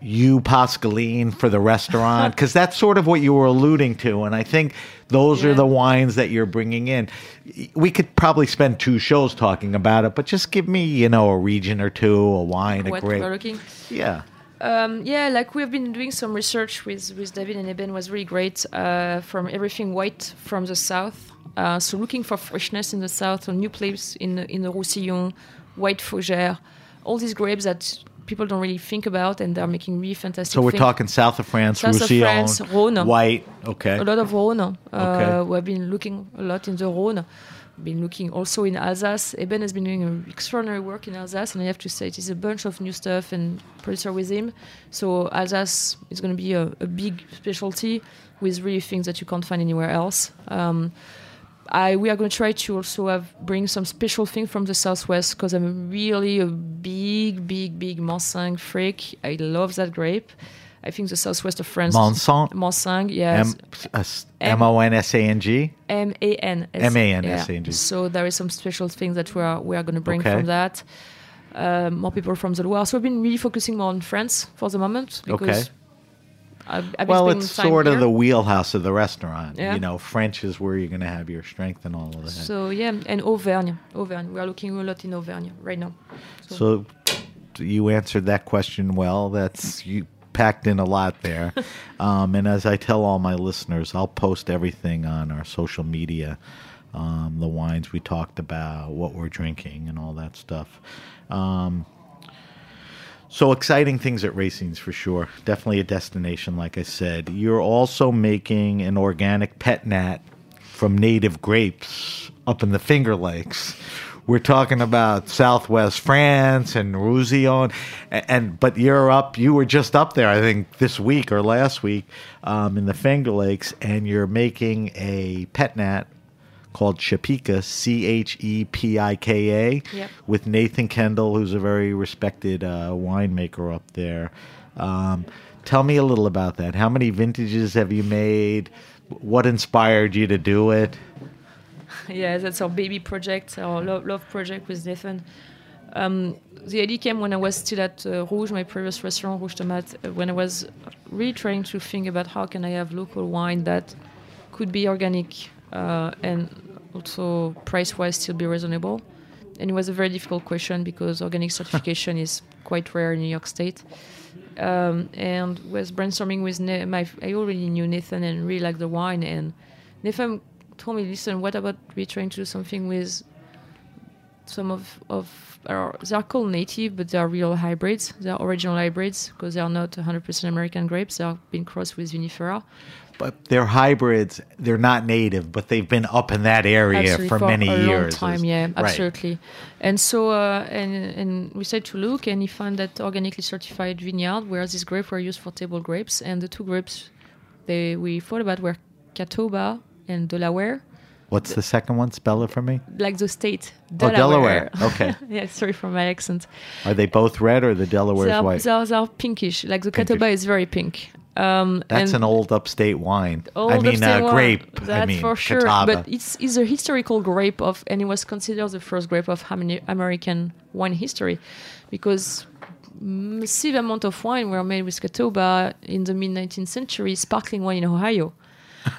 You, Pascaline, for the restaurant, [laughs] because that's sort of what you were alluding to, and I think those are the wines that you're bringing in. We could probably spend two shows talking about it, but just give me, you know, a region or two, a wine, a grape. we're looking. Yeah. Um, yeah, like we've been doing some research with, with David and Eben was really great. Uh, from everything white from the south, uh, so looking for freshness in the south, a new place in the, in the Roussillon, white Fougère, all these grapes that people don't really think about, and they're making really fantastic. So we're things. talking south of France, South of Roussillon, France, Rhône. white. Okay. a lot of Rhône. Uh, Okay. We have been looking a lot in the Rhône. Been looking also in Alsace. Eben has been doing extraordinary work in Alsace, and I have to say it is a bunch of new stuff and producer with him. So Alsace is going to be a, a big specialty with really things that you can't find anywhere else. Um, I we are going to try to also have bring some special thing from the southwest because I'm really a big, big, big Manseng freak. I love that grape. I think the southwest of France. Manseng? Manseng, yes. M M O N S A N G. M A N S- M-A-N-S-A-N-G. So there is some special things that we are we are going to bring Okay. from that. Uh, more people from the Loire. So we've been really focusing more on France for the moment because Okay. I've, I've Well, it's sort of the wheelhouse of the restaurant. Yeah. You know, French is where you're going to have your strength and all of that. So yeah, and Auvergne, Auvergne. We are looking a lot in Auvergne right now. So you answered that question well. That's you packed in a lot there. [laughs] um, and as I tell all my listeners, I'll post everything on our social media. Um, the wines we talked about, what we're drinking, and all that stuff. Um, so exciting things at Racines for sure. Definitely a destination, like I said. You're also making an organic pet nat from native grapes up in the Finger Lakes. We're talking about Southwest France and Roussillon, and, and but you're up. You were just up there, I think, this week or last week, um, in the Finger Lakes, and you're making a pet nat called Chepika, C H E P I K A, Yep. with Nathan Kendall, who's a very respected uh, winemaker up there. Um, tell me a little about that. How many vintages have you made? What inspired you to do it? [laughs] yeah, that's our baby project, our love, love project with Nathan. Um, the idea came when I was still at uh, Rouge, my previous restaurant, Rouge Tomate, uh, when I was really trying to think about how can I have local wine that could be organic uh, and also price-wise still be reasonable. And it was a very difficult question because organic certification [laughs] is quite rare in New York State. Um, and was brainstorming with my I already knew Nathan and really liked the wine and Nathan told me listen what about we trying to do something with some of of our, they are called native but they are real hybrids they are original hybrids because they are not 100% American grapes they are being crossed with vinifera But they're hybrids. They're not native, but they've been up in that area Absolutely, for, many years. For a years. long time, yeah, Right. absolutely. And so, uh, and and we said to look, and he found that organically certified vineyard where these grapes were used for table grapes, and the two grapes they we thought about were Catawba and Delaware, What's the second one? Spell it for me. like the state Oh, Delaware. [laughs] Okay. [laughs] yeah, sorry for my accent. Are they both red or the Delaware's They are, white? they are, they are pinkish. Like the Pinkish. Catawba is very pink. Um, That's an old upstate wine. old I mean, upstate uh, wine, grape. That I mean, for sure. Catawba. But it's, it's a historical grape of, and it was considered the first grape of Ameri- American wine history, because massive amount of wine were made with Catawba in the mid 19th century, sparkling wine in Ohio.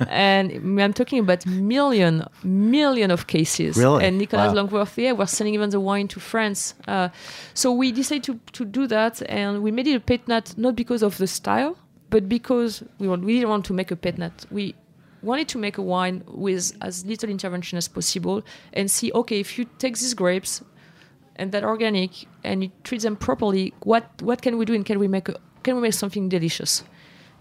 And I'm talking about million, million of cases. Really? And Nicolas Wow. Longworth, yeah, we're selling even the wine to France. Uh, so we decided to, to do that, and we made it a pet nat not because of the style, but because we, want, we didn't want to make a pet nat. We wanted to make a wine with as little intervention as possible and see, okay, if you take these grapes and that organic and you treat them properly, what what can we do and can we make a, can we make something delicious?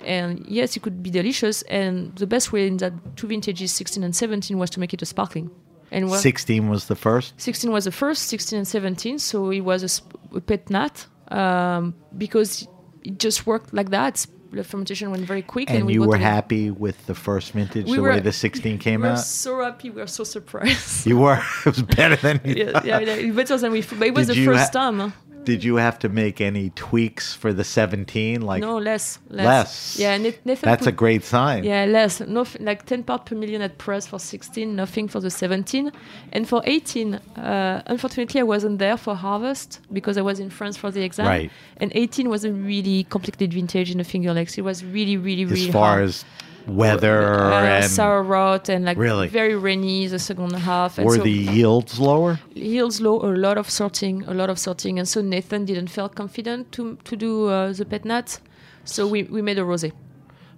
And yes, it could be delicious. And the best way in that two vintages, 16 and 17, was to make it a sparkling. And what- 16 was the first. 16 was the first, 16 and 17. So it was a, sp- a pet nat um, because it just worked like that. The fermentation went very quick, and, And we you were happy with the first vintage, We the were- way the 16 came We were out? so happy. We were so surprised. You were. [laughs] It was better than you [laughs] yeah, yeah, yeah, better than we. But it was Did the first ha- time. Did you have to make any tweaks for the 17? Like no, less, less. less. Yeah, Nathan. That's a great sign. Yeah, less. No, like 10 part per million at press for 16, nothing for the 17. And for 18, uh, unfortunately, I wasn't there for harvest because I was in France for the exam. Right. And 18 was a really complicated vintage in the Finger Lakes. It was really, really, really as far hard. as weather uh, and sour rot and like Really? very rainy the second half. And were so the yields lower? Yields low, a lot of sorting, a lot of sorting, and so Nathan didn't feel confident to to do uh, the pet nat, so we, we made a rosé.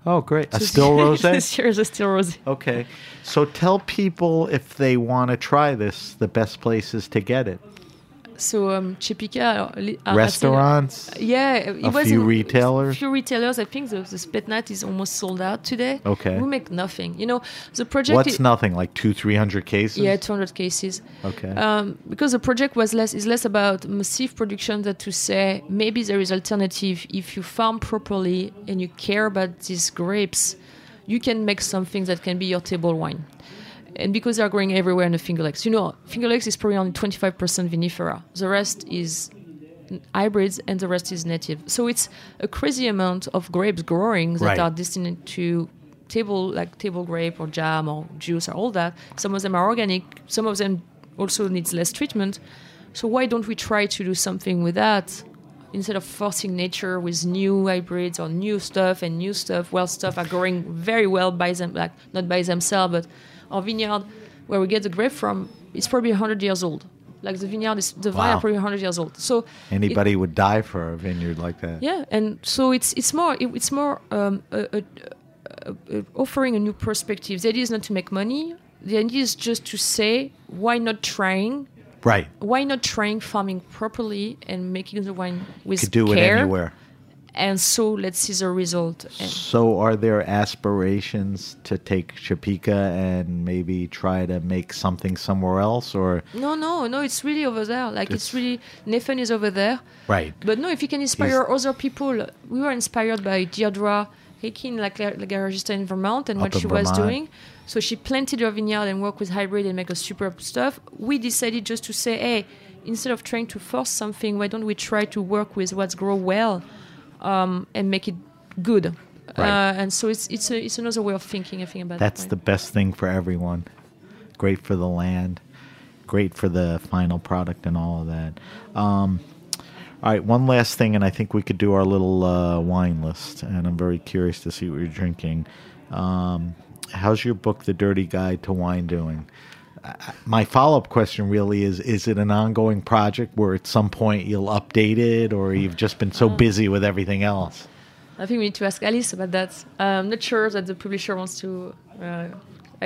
Oh, great. A So still [laughs] rosé? this year is a still rosé. Okay. So tell people if they want to try this, the best places to get it. So um, Chepika, uh, li- uh, Restaurants. yeah, it A was few in- retailers? few retailers. I think the, the Spetnat is almost sold out today. Okay. we make nothing. You know, the project. What's i- nothing like two, three hundred cases? Yeah, 200 cases. Okay. Um, because the project was less is less about massive production than to say maybe there is alternative if you farm properly and you care about these grapes, you can make something that can be your table wine. And because they're growing everywhere in the Finger Lakes, you know, Finger Lakes is probably only 25% vinifera. The rest is hybrids and the rest is native. So it's a crazy amount of grapes growing that Right. are destined to table like table grape or jam or juice or all that. Some of them are organic. Some of them also needs less treatment. So why don't we try to do something with that instead of forcing nature with new hybrids or new stuff and new stuff? Well, stuff are growing very well by them, like not by themselves, but our vineyard where we get the grape from, it's probably 100 years old. Like the vineyard is the vine Wow. are probably 100 years old. So it- Anybody would die for a vineyard like that. yeah, and so it's it's more it, it's more um, a, a, a, offering a new perspective. The idea is not to make money. The idea is just to say why not trying, Right. why not trying farming properly and making the wine with Could do care. it anywhere. And so let's see the result. So, are there aspirations to take Chepika and maybe try to make something somewhere else, or no, no, no, it's really over there. Like it's, It's- really Nathan is over there. right? But no, if you can inspire other people, we were inspired by Deirdre Heekin, like La Garagista in Vermont, and what she was doing. So she planted her vineyard and worked with hybrid and make a superb stuff. We decided just to say, hey, instead of trying to force something, why don't we try to work with what's grow well um, and make it good? Right. Uh, and so it's it's a, it's another way of thinking. I think about that. That's wine. the best thing for everyone. Great for the land, great for the final product, and all of that. Um, all right, one last thing, and I think we could do our little uh, wine list. And I'm very curious to see what you're drinking. Um, how's your book, The Dirty Guide to Wine, doing? My follow up question really is Is it an ongoing project where at some point you'll update it, or you've just been Uh. so busy with everything else? I think we need to ask Alice about that. I'm not sure that the publisher wants to. Uh,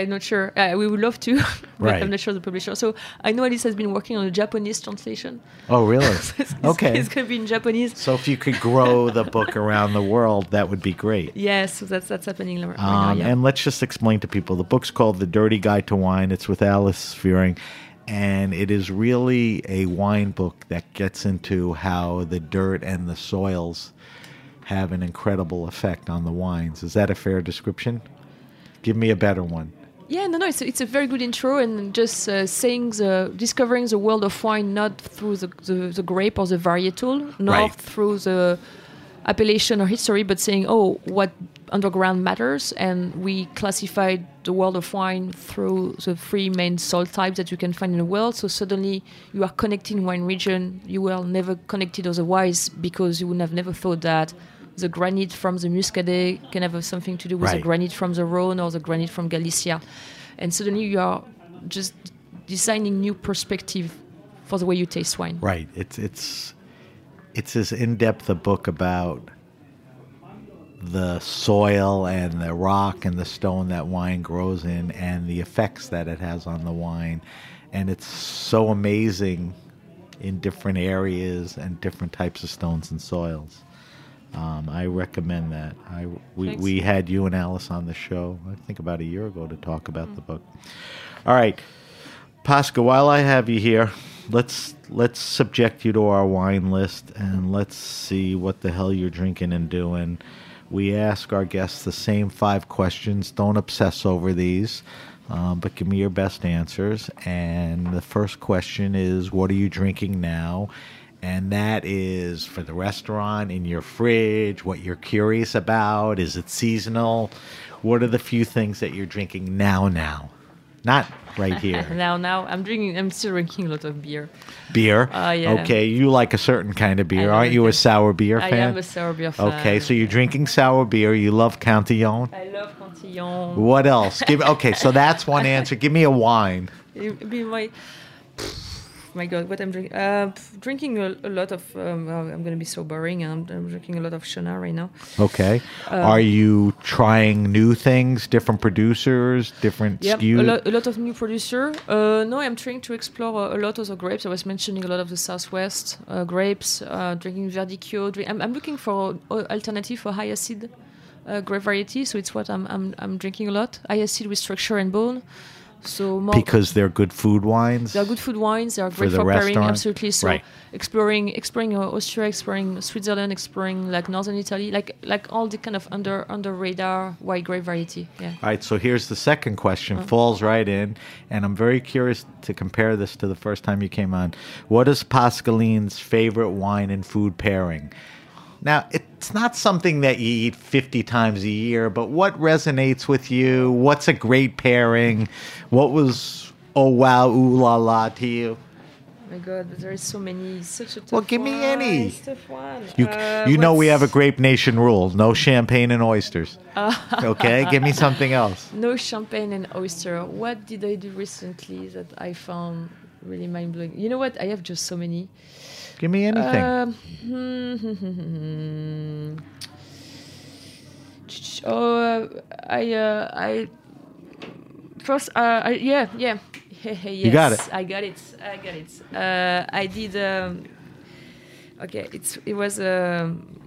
I'm not sure. Uh, we would love to, [laughs] but Right. I'm not sure the publisher. So I know Alice has been working on a Japanese translation. Oh, really? [laughs] It's- okay. it's going to be in Japanese. So if you could grow the book around the world, that would be great. Yes, so that's that's happening right now. Um, Yeah. And let's just explain to people the book's called The Dirty Guide to Wine. It's with Alice Feiring. And it is really a wine book that gets into how the dirt and the soils have an incredible effect on the wines. Is that a fair description? Give me a better one. Yeah, no, no, it's a, it's a very good intro and just uh, saying the discovering the world of wine not through the, the, the grape or the varietal, not Right. through the appellation or history, but saying, oh, what underground matters, and we classified the world of wine through the three main soil types that you can find in the world. So suddenly you are connecting wine region you were never connected otherwise because you would have never thought that the granite from the Muscadet can have something to do with Right. the granite from the Rhone or the granite from Galicia. And suddenly you are just designing new perspective for the way you taste wine. Right. It's it's it's as in depth a book about the soil and the rock and the stone that wine grows in and the effects that it has on the wine. And it's so amazing in different areas and different types of stones and soils. Um, I recommend that. I we, Thanks. we had you and Alice on the show, I think about a year ago, to talk about the book. All right, Pasca, while I have you here, let's let's subject you to our wine list and let's see what the hell you're drinking and doing. We ask our guests the same five questions. Don't obsess over these, um, but give me your best answers. And the first question is, what are you drinking now? And that is for the restaurant, in your fridge, what you're curious about. Is it seasonal? What are the few things that you're drinking now, now? Not right [laughs] here. now, now I'm drinking. I'm still drinking a lot of beer. Beer. Uh, yeah. Okay, you like a certain kind of beer. Aren't you a sour beer fan. I am a sour beer fan. Okay, so you're drinking sour beer. You love Cantillon. I love Cantillon. What else? Give okay, so [laughs] that's one answer. Give me a wine. It- be my my God, what I'm drinking? Uh, drinking a, a lot of. Um, well, I'm going to be so boring. I'm, I'm drinking a lot of Chenin right now. Okay. Um, Are you trying new things, different producers, different Yeah, SKUs? a, lot, a lot of new producer. Uh, no, I'm trying to explore a, a lot of the grapes. I was mentioning a lot of the Southwest uh, grapes. Uh, drinking Verdicchio. Drink, I'm, I'm looking for alternative for high acid uh, grape variety. So it's what I'm, I'm I'm drinking a lot. High acid with structure and bone. So more because they're good food wines. they are good food wines. They are For great the for, pairing. restaurant? Absolutely. So Right. exploring, exploring Austria, exploring Switzerland, exploring like northern Italy, like like all the kind of under under radar white grape variety. Yeah. All right, so here's the second question. Uh-huh. Falls right in, and I'm very curious to compare this to the first time you came on. What is Pascaline's favorite wine and food pairing? Now, it's not something that you eat 50 times a year, but what resonates with you? What's a great pairing? What was oh wow, ooh la la to you? Oh my God, but there is so many. Such a tough Well, give me one. any. It's tough one. You, Uh, you know we have a Grape Nation rule: no champagne and oysters. [laughs] okay, give me something else. No champagne and oyster. What did I do recently that I found really mind blowing? You know what? I have just so many. Give me anything. Um, hmm, oh, uh, I, uh, I first, uh, I, yeah, yeah. [laughs] yes, got it. I got it. I got it. Uh, I did. Um, okay, it's it was. Um,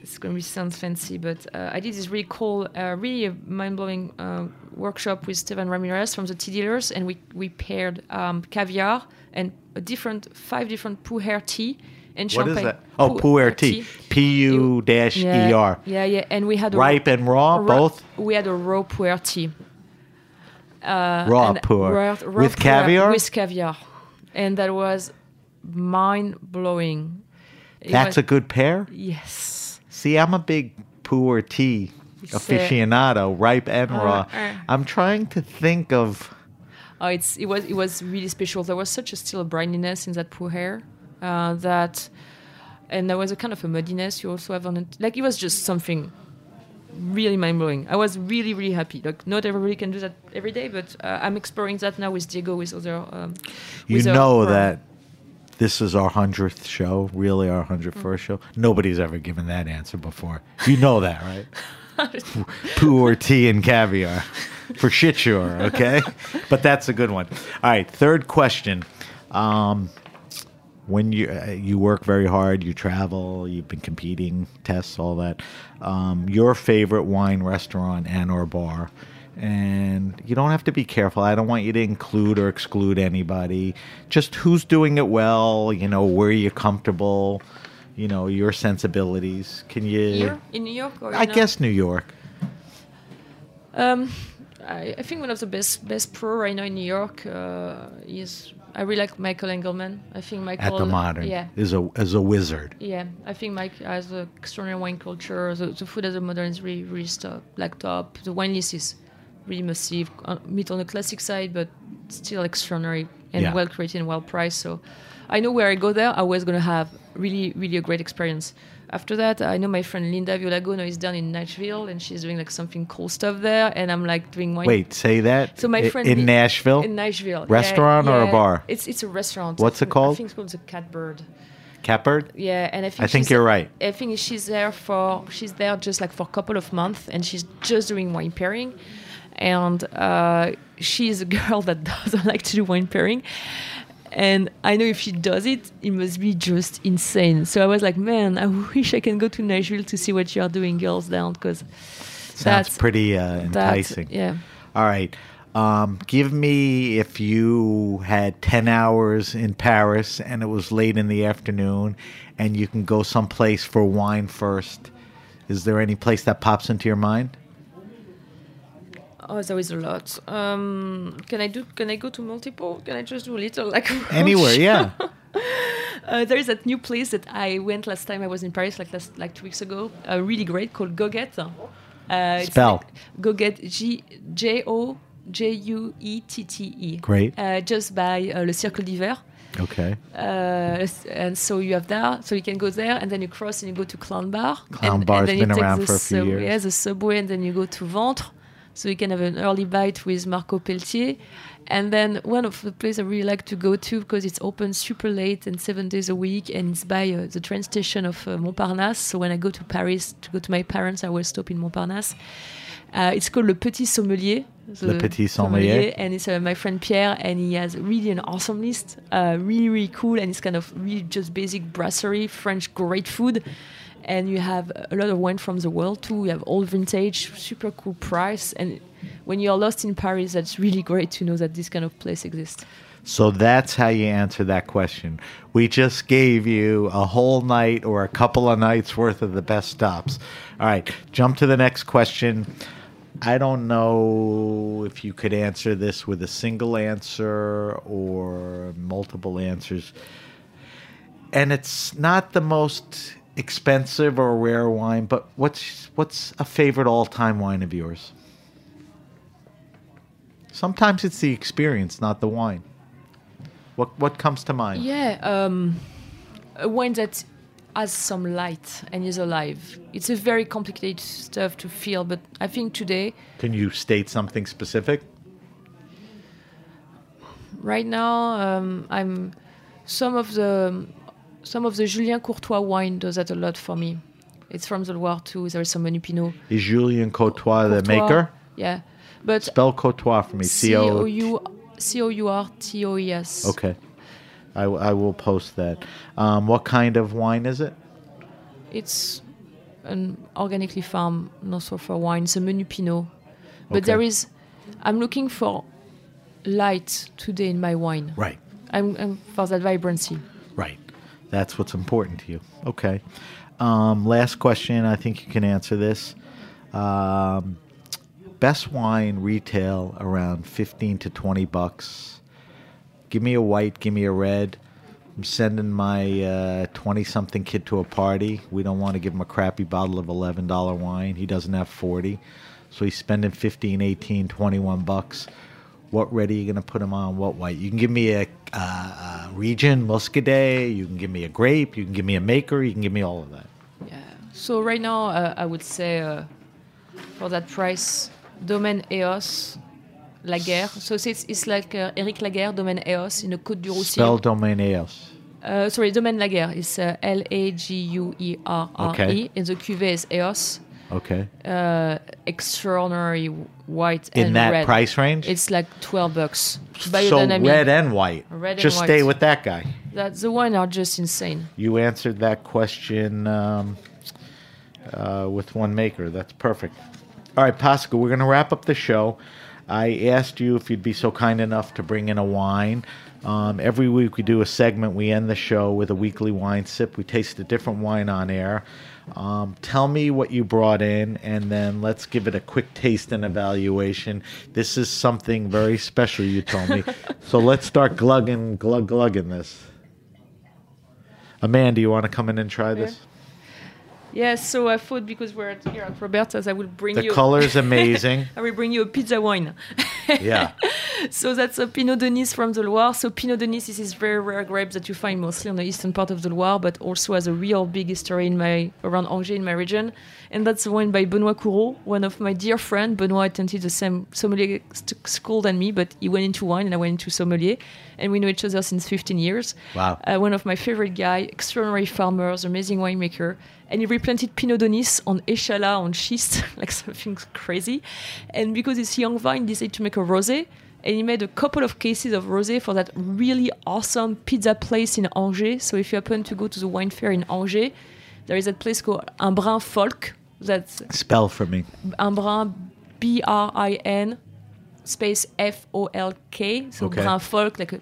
it's going to sound fancy, but uh, I did this really cool, uh, really mind blowing uh, workshop with Stevan Ramirez from the Tea Dealers, and we we paired um, caviar and a different five different pu'er tea and What champagne. is that? Oh, pu'er tea. P U dash E R. Yeah, yeah, and we had a Ripe and raw, ra- both? We had a raw pu'er tea. Uh, Raw pu'er. raw- raw With pu'er caviar? With caviar, and that was mind blowing. That's a good pair. yes. See, I'm a big pu'er tea uh, aficionado, ripe and uh, raw. uh. I'm trying to think of. Oh, it's it was it was really special. There was such a still a brininess in that pu'er uh, that, and there was a kind of a muddiness you also have on it. Like it was just something really mind blowing. I was really really happy. Like not everybody can do that every day, but uh, I'm exploring that now with Diego with other. Um, You with know uh, that this is our hundredth show, really our hundred Mm. first show. Nobody's ever given that answer before. You know that, right? [laughs] Pu'er tea and caviar, for shit sure. Okay, but that's a good one. All right, third question. Um, when you uh, you work very hard, you travel, you've been competing, tests, all that. Um, your favorite wine restaurant and or bar, and you don't have to be careful. I don't want you to include or exclude anybody. Just who's doing it well. You know where you're comfortable. You know your sensibilities. Can you? Here in New York, or I uh, guess New York. Um, I, I think one of the best best pro right now in New York uh, is I really like Michael Engelmann. I think Michael At the modern yeah. is a is a wizard. Yeah, I think Mike has an extraordinary wine culture. The, the food at the modern is really, really top, like top. The wine list is really massive. Uh, meat on the classic side, but still extraordinary and Yeah. well created and well priced. So I know where I go there, I was going to have really, really a great experience. After that, I know my friend Linda Violago now is down in Nashville and she's doing like something cool stuff there. And I'm like doing wine. Wait, say that. So my I- friend in Nashville. In Nashville. yeah, Restaurant or a bar? It's it's a restaurant. What's it called? I think it's called the Catbird. Catbird. Yeah, and I think I think you're right. I think she's there for she's there just like for a couple of months, and she's just doing wine pairing, and uh, she's a [laughs] girl that doesn't like to do wine pairing. And I know if she does it, it must be just insane. So I was like, man, I [laughs] wish I can go to Nashville to see what you are doing, girls down, because Sounds pretty uh, enticing. yeah. All right. Um, give me if you had 10 hours in Paris and it was late in the afternoon and you can go someplace for wine first. Is there any place that pops into your mind? Oh, there is a lot. Um, can I do? Can I go to multiple? Can I just do a little like [laughs] Anywhere, yeah. [laughs] Uh, there is that new place that I went last time I was in Paris, like last, like two weeks ago. Uh, really great, called Goguette. Uh, Spell. like Goguette, G J O J U E T T E. Great. Uh, just by uh, Le Cirque d'Hiver. Okay. Uh, and so you have that, so you can go there, and then you cross and you go to Clown Bar. Clown and, Bar's and then you been take around for a few sub- years. Yeah, the subway, and then you go to Vantre. So you can have an early bite with Marco Pelletier. And then one of the places I really like to go to because it's open super late and seven days a week, and it's by uh, the train station of uh, Montparnasse. So when I go to Paris to go to my parents, I will stop in Montparnasse. Uh, it's called Le Petit Sommelier. Le Petit Sommelier. and it's uh, my friend Pierre, and he has really an awesome list, uh, really really cool, and it's kind of really just basic brasserie, French great food, and you have a lot of wine from the world too. You have old vintage, super cool price, and when you're lost in Paris, that's really great to know that this kind of place exists. So that's how you answer that question. We just gave you a whole night or a couple of nights worth of the best stops. All right, jump to the next question. I don't know if you could answer this with a single answer or multiple answers. And it's not the most expensive or rare wine, but what's what's a favorite all-time wine of yours? Sometimes it's the experience, not the wine. What what comes to mind? Yeah, um, a wine that has some light and is alive. It's a very complicated stuff to feel, but I think today, Can you state something specific? right now, um, I'm some of the some of the Julien Courtois wine does that a lot for me. It's from the Loire too. There is some Menu Pineau. Is Julien Courtois the maker? Yeah, but Spell Courtois for me. C O. U C O U R T O E S. Okay. I, I will post that. Um, what kind of wine is it? It's an organically farmed, no sulfur wine. It's a Menu Pineau. But Okay. there is, I'm looking for light today in my wine. Right. I'm, I'm for that vibrancy. Right. That's what's important to you. Okay. Um, last question. I think you can answer this. Um, best wine retail around 15 to 20 bucks. Give me a white, give me a red. I'm sending my 20 something kid to a party. We don't want to give him a crappy bottle of $11 wine. He doesn't have 40. So he's spending 15, 18, 21 bucks. What red are you going to put him on? What white? You can give me a, uh, a region, Muscadet. You can give me a grape. You can give me a maker. You can give me all of that. Yeah. So right now, uh, I would say uh, for that price, Domaine Eos, Laguerre. So it's, it's like uh, Eric Laguerre, Domaine Eos in the Côte du Spell Roussillon. Domaneos. Uh, sorry, Domaine Laguerre is uh, L A G U E R R E, Okay. and the cuvée is Eos. Okay. Uh, extraordinary white and white. In and that red. price range? It's like twelve bucks. So red and white. Red and Just white. stay with that guy. that the wine are just insane. You answered that question um, uh, with one maker. That's perfect. All right, Pascal, we're going to wrap up the show. I asked you if you'd be so kind enough to bring in a wine. Um, every week we do a segment. We end the show with a weekly wine sip. We taste a different wine on air. Um, tell me what you brought in, and then let's give it a quick taste and evaluation. This is something very special, you told me. [laughs] so let's start glugging, glug, glugging this. Amanda, you want to come in and try this? Yeah, so I thought because we're at, here at Roberta's, I will bring you The you. color's [laughs] amazing. I will bring you a pizza wine. yeah. [laughs] So that's a Pineau d'Aunis from the Loire. So Pineau d'Aunis is this very rare grape that you find mostly on the eastern part of the Loire, but also has a real big history in my around Angers in my region. And that's a wine by Benoit Courault, one of my dear friend. Benoit attended the same sommelier school than me, but he went into wine and I went into sommelier, and we know each other since 15 years. Wow. Uh, one of my favorite guy, extraordinary farmers, amazing winemaker, and he replanted Pineau d'Aunis on Échalas on schist, [laughs] like something crazy. And because it's young vine, he decided to make a rosé, and he made a couple of cases of rosé for that really awesome pizza place in Angers. So if you happen to go to the wine fair in Angers, there is a place called Un Brin Folk. That's Spell for me. Un Brin, B R I N, space F O L K. So Okay. Brin Folk, like a,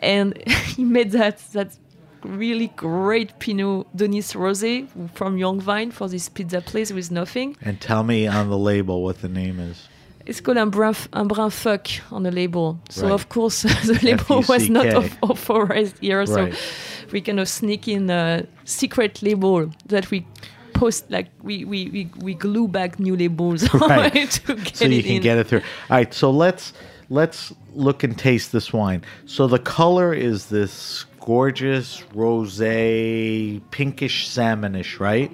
and [laughs] he made that that really great Pinot de Nice rosé from Young Vine for this pizza place with nothing. And tell me on the label what the name is. It's called un brin, un brin fuck on the label. So Right. of course [laughs] the label was not F-U-C-K. authorized here. Right. So we kind of sneak in a secret label that we post like we we, we, we glue back new labels [laughs] Right. [laughs] to get so you can in. get it through. All right, so let's let's look and taste this wine. So the color is this gorgeous rosé, pinkish salmonish, right?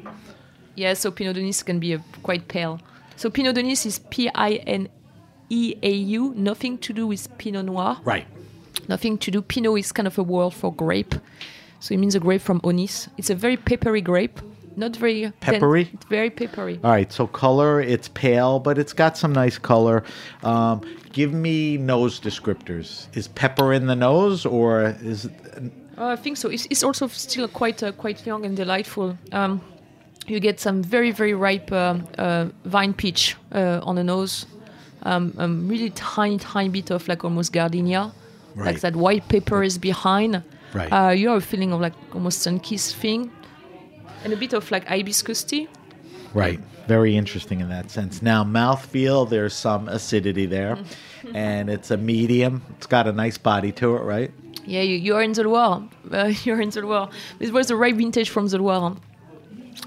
Yeah, so Pineau d'Aunis can be a, quite pale. So Pineau d'Aunis is P I N E A U, nothing to do with Pinot Noir. Right. Nothing to do. Pinot is kind of a word for grape. So it means a grape from Aunis. It's a very peppery grape. Not very Peppery? dense, very peppery. All right. So color, it's pale, but it's got some nice color. Um, give me nose descriptors. Is pepper in the nose, or is it, Uh, I think so. It's, it's also still quite uh, quite young and delightful. Um, you get some very very ripe uh, uh, vine peach uh, on the nose. Um, a really tiny tiny bit of like almost gardenia, Right. like that white pepper is behind. Right. Uh, you have a feeling of like almost sun kiss thing, and a bit of like hibiscus tea. right? Very interesting in that sense. Now, mouthfeel, there's some acidity there, [laughs] and it's a medium. It's got a nice body to it, right? Yeah, you, you're in the Loire. Uh, [laughs] you're in the Loire. This was the right vintage from the Loire.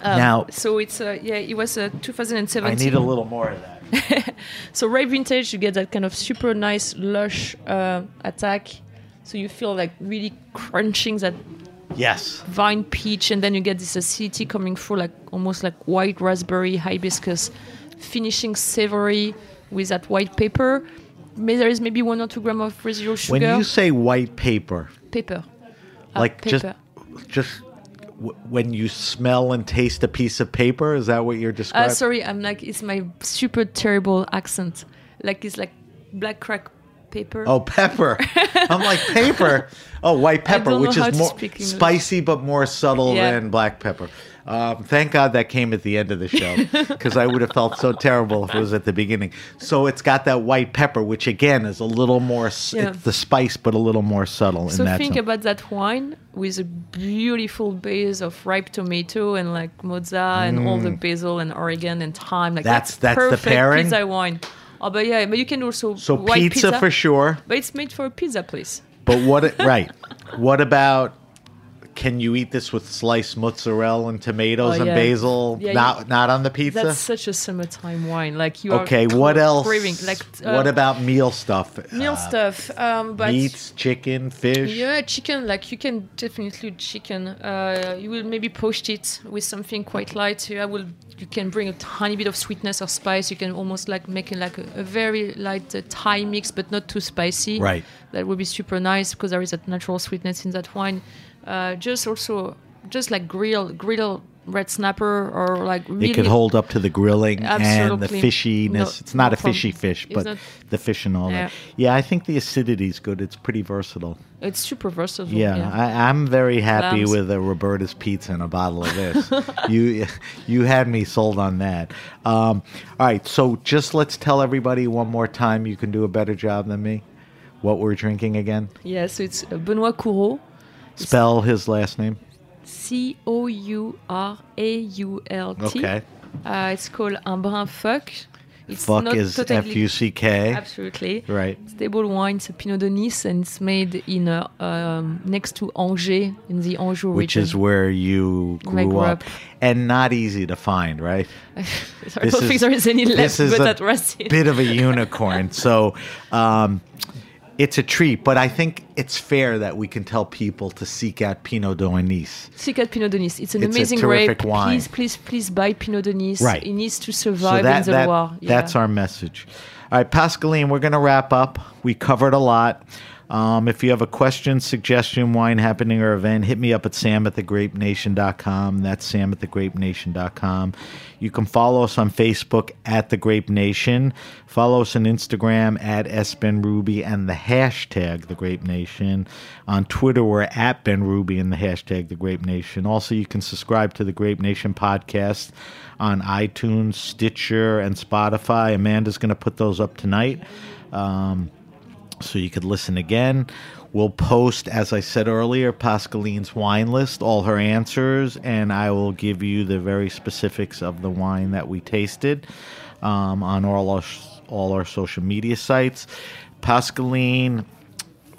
Um, now, So it's uh, yeah, it was uh, 2017. I need a little more of that. [laughs] So red vintage, you get that kind of super nice lush uh, attack. So you feel like really crunching that Yes. vine peach, and then you get this acidity coming through, like almost like white raspberry hibiscus, finishing savory with that white pepper. May there is maybe one or two gram of residual sugar. When you say white paper, pepper, Uh, like just just w- when you smell and taste a piece of paper, is that what you're Uh, describing? sorry, I'm like it's my super terrible accent. Like it's like black crack pepper. Oh, pepper. [laughs] I'm like paper. Oh, white pepper, which is more spicy but more subtle Yeah. than black pepper. Um, thank God that came at the end of the show [laughs] because I would have felt so terrible if it was at the beginning. So it's got that white pepper, which again is a little more. Yeah. It's the spice, but a little more subtle. So in that think sense. about that wine with a beautiful base of ripe tomato and like mozza and all the basil and oregano and thyme. Like Mm. That's- that's the pairing? pizza wine. Oh, but yeah, but you can also so white pizza, for sure. But it's made for a pizza place. But what? right? [laughs] What about? Can you eat this with sliced mozzarella and tomatoes Oh, and yeah. basil? Yeah, not not on the pizza. That's such a summertime wine. Like you okay. are What else? craving like uh, what about meal stuff? meal Uh, stuff? Um, but meats, chicken, fish. Yeah, chicken. Like you can definitely chicken. Uh, you will maybe poach it with something quite light. I will. You can bring a tiny bit of sweetness or spice. You can almost like make it like a, a very light uh, Thai mix, but not too spicy. Right. That would be super nice because there is that natural sweetness in that wine. Uh, just also, just like grill, grill red snapper or like really. It could hold up to the grilling and the fishiness. No- it's not no a fishy fish, but not- the fish and all that. Yeah. Yeah, I think the acidity is good. It's pretty versatile. It's super versatile. Yeah, I, I'm very happy Lambs. with a Roberta's pizza and a bottle of this. [laughs] you you had me sold on that. Um, all right, so just let's tell everybody one more time. You can do a better job than me. What we're drinking again? yeah. So it's Benoit Courault. Spell his last name. C O U R A U L T. Okay. Uh, it's called Un Brin Fuck. It's Fuck not is totally- F U C K. Absolutely. Right. Stable wine. It's a Pineau d'Aunis, and it's made in uh, um, next to Angers in the Anjou region. Which is where you grew grew up. up. and not easy to find, right? [laughs] I don't think there is any this left, is but a at Racine. bit of a unicorn. So um, it's a treat, but I think it's fair that we can tell people to seek out Pinot de Nice. Sicat Pineau d'Aunis. It's an It's a amazing terrific grape. wine. Please, please, please buy Pineau d'Aunis. Right. It needs to So survive that, in the that- Loire. Yeah. that's our message. All right, Pascaline, we're going to wrap up. We covered a lot. Um, if you have a question, suggestion, wine happening, or event, hit me up at sam at thegrapenation.com. That's sam at thegrapenation.com. You can follow us on Facebook at The Grape Nation. Follow us on Instagram at SBenrubi and the hashtag The Grape Nation. On Twitter, we're at Benrubi and the hashtag The Grape Nation. Also, you can subscribe to the Grape Nation podcast on iTunes, Stitcher, and Spotify. Amanda's going to put those up tonight. Um, so you could listen again. We'll post, as I said earlier, Pascaline's wine list, all her answers, and I will give you the very specifics of the wine that we tasted um, on all our all our social media sites. Pascaline,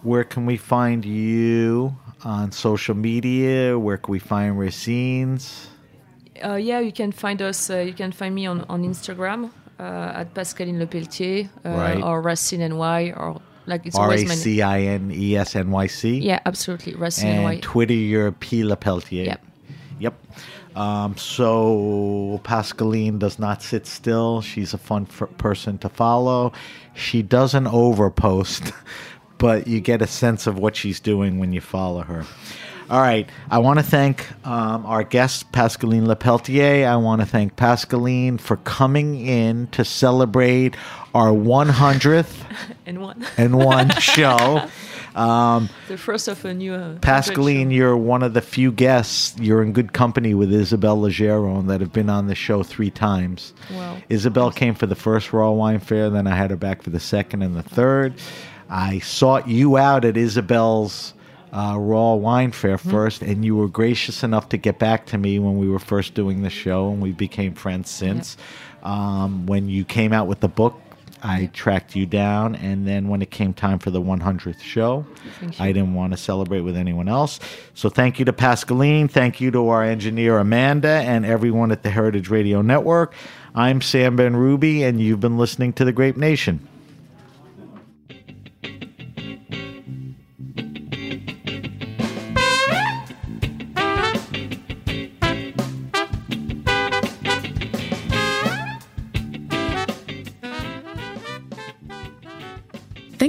where can we find you on social media? Where can we find Racines? Uh, yeah, you can find us. Uh, you can find me on, on Instagram uh, at Pascaline Lepeltier uh, Right. or Racine NY or like it's R A C I N E S N Y C. Yeah, absolutely. Racine And. Twitter, you're P. Lepeltier. Yep. Yep. Um, so Pascaline does not sit still. She's a fun f- person to follow. She doesn't overpost, [laughs] but you get a sense of what she's doing when you follow her. All right. I want to thank um, our guest, Pascaline Lepeltier. I want to thank Pascaline for coming in to celebrate our 100th [laughs] And one. [laughs] and one show. Um, [laughs] the first of a new. Uh, Pascaline, you're one of the few guests. You're in good company with Isabelle Legeron that have been on the show three times. Wow. Isabel came for the first Raw Wine Fair, then I had her back for the second and the third. I sought you out at Isabelle's uh, Raw Wine Fair Mm-hmm. first, and you were gracious enough to get back to me when we were first doing the show, and we became friends since. Um, when you came out with the book, I tracked you down, and then when it came time for the 100th show, I didn't want to celebrate with anyone else. So thank you to Pascaline, thank you to our engineer Amanda, and everyone at the Heritage Radio Network. I'm Sam Benrubi, and you've been listening to The Grape Nation.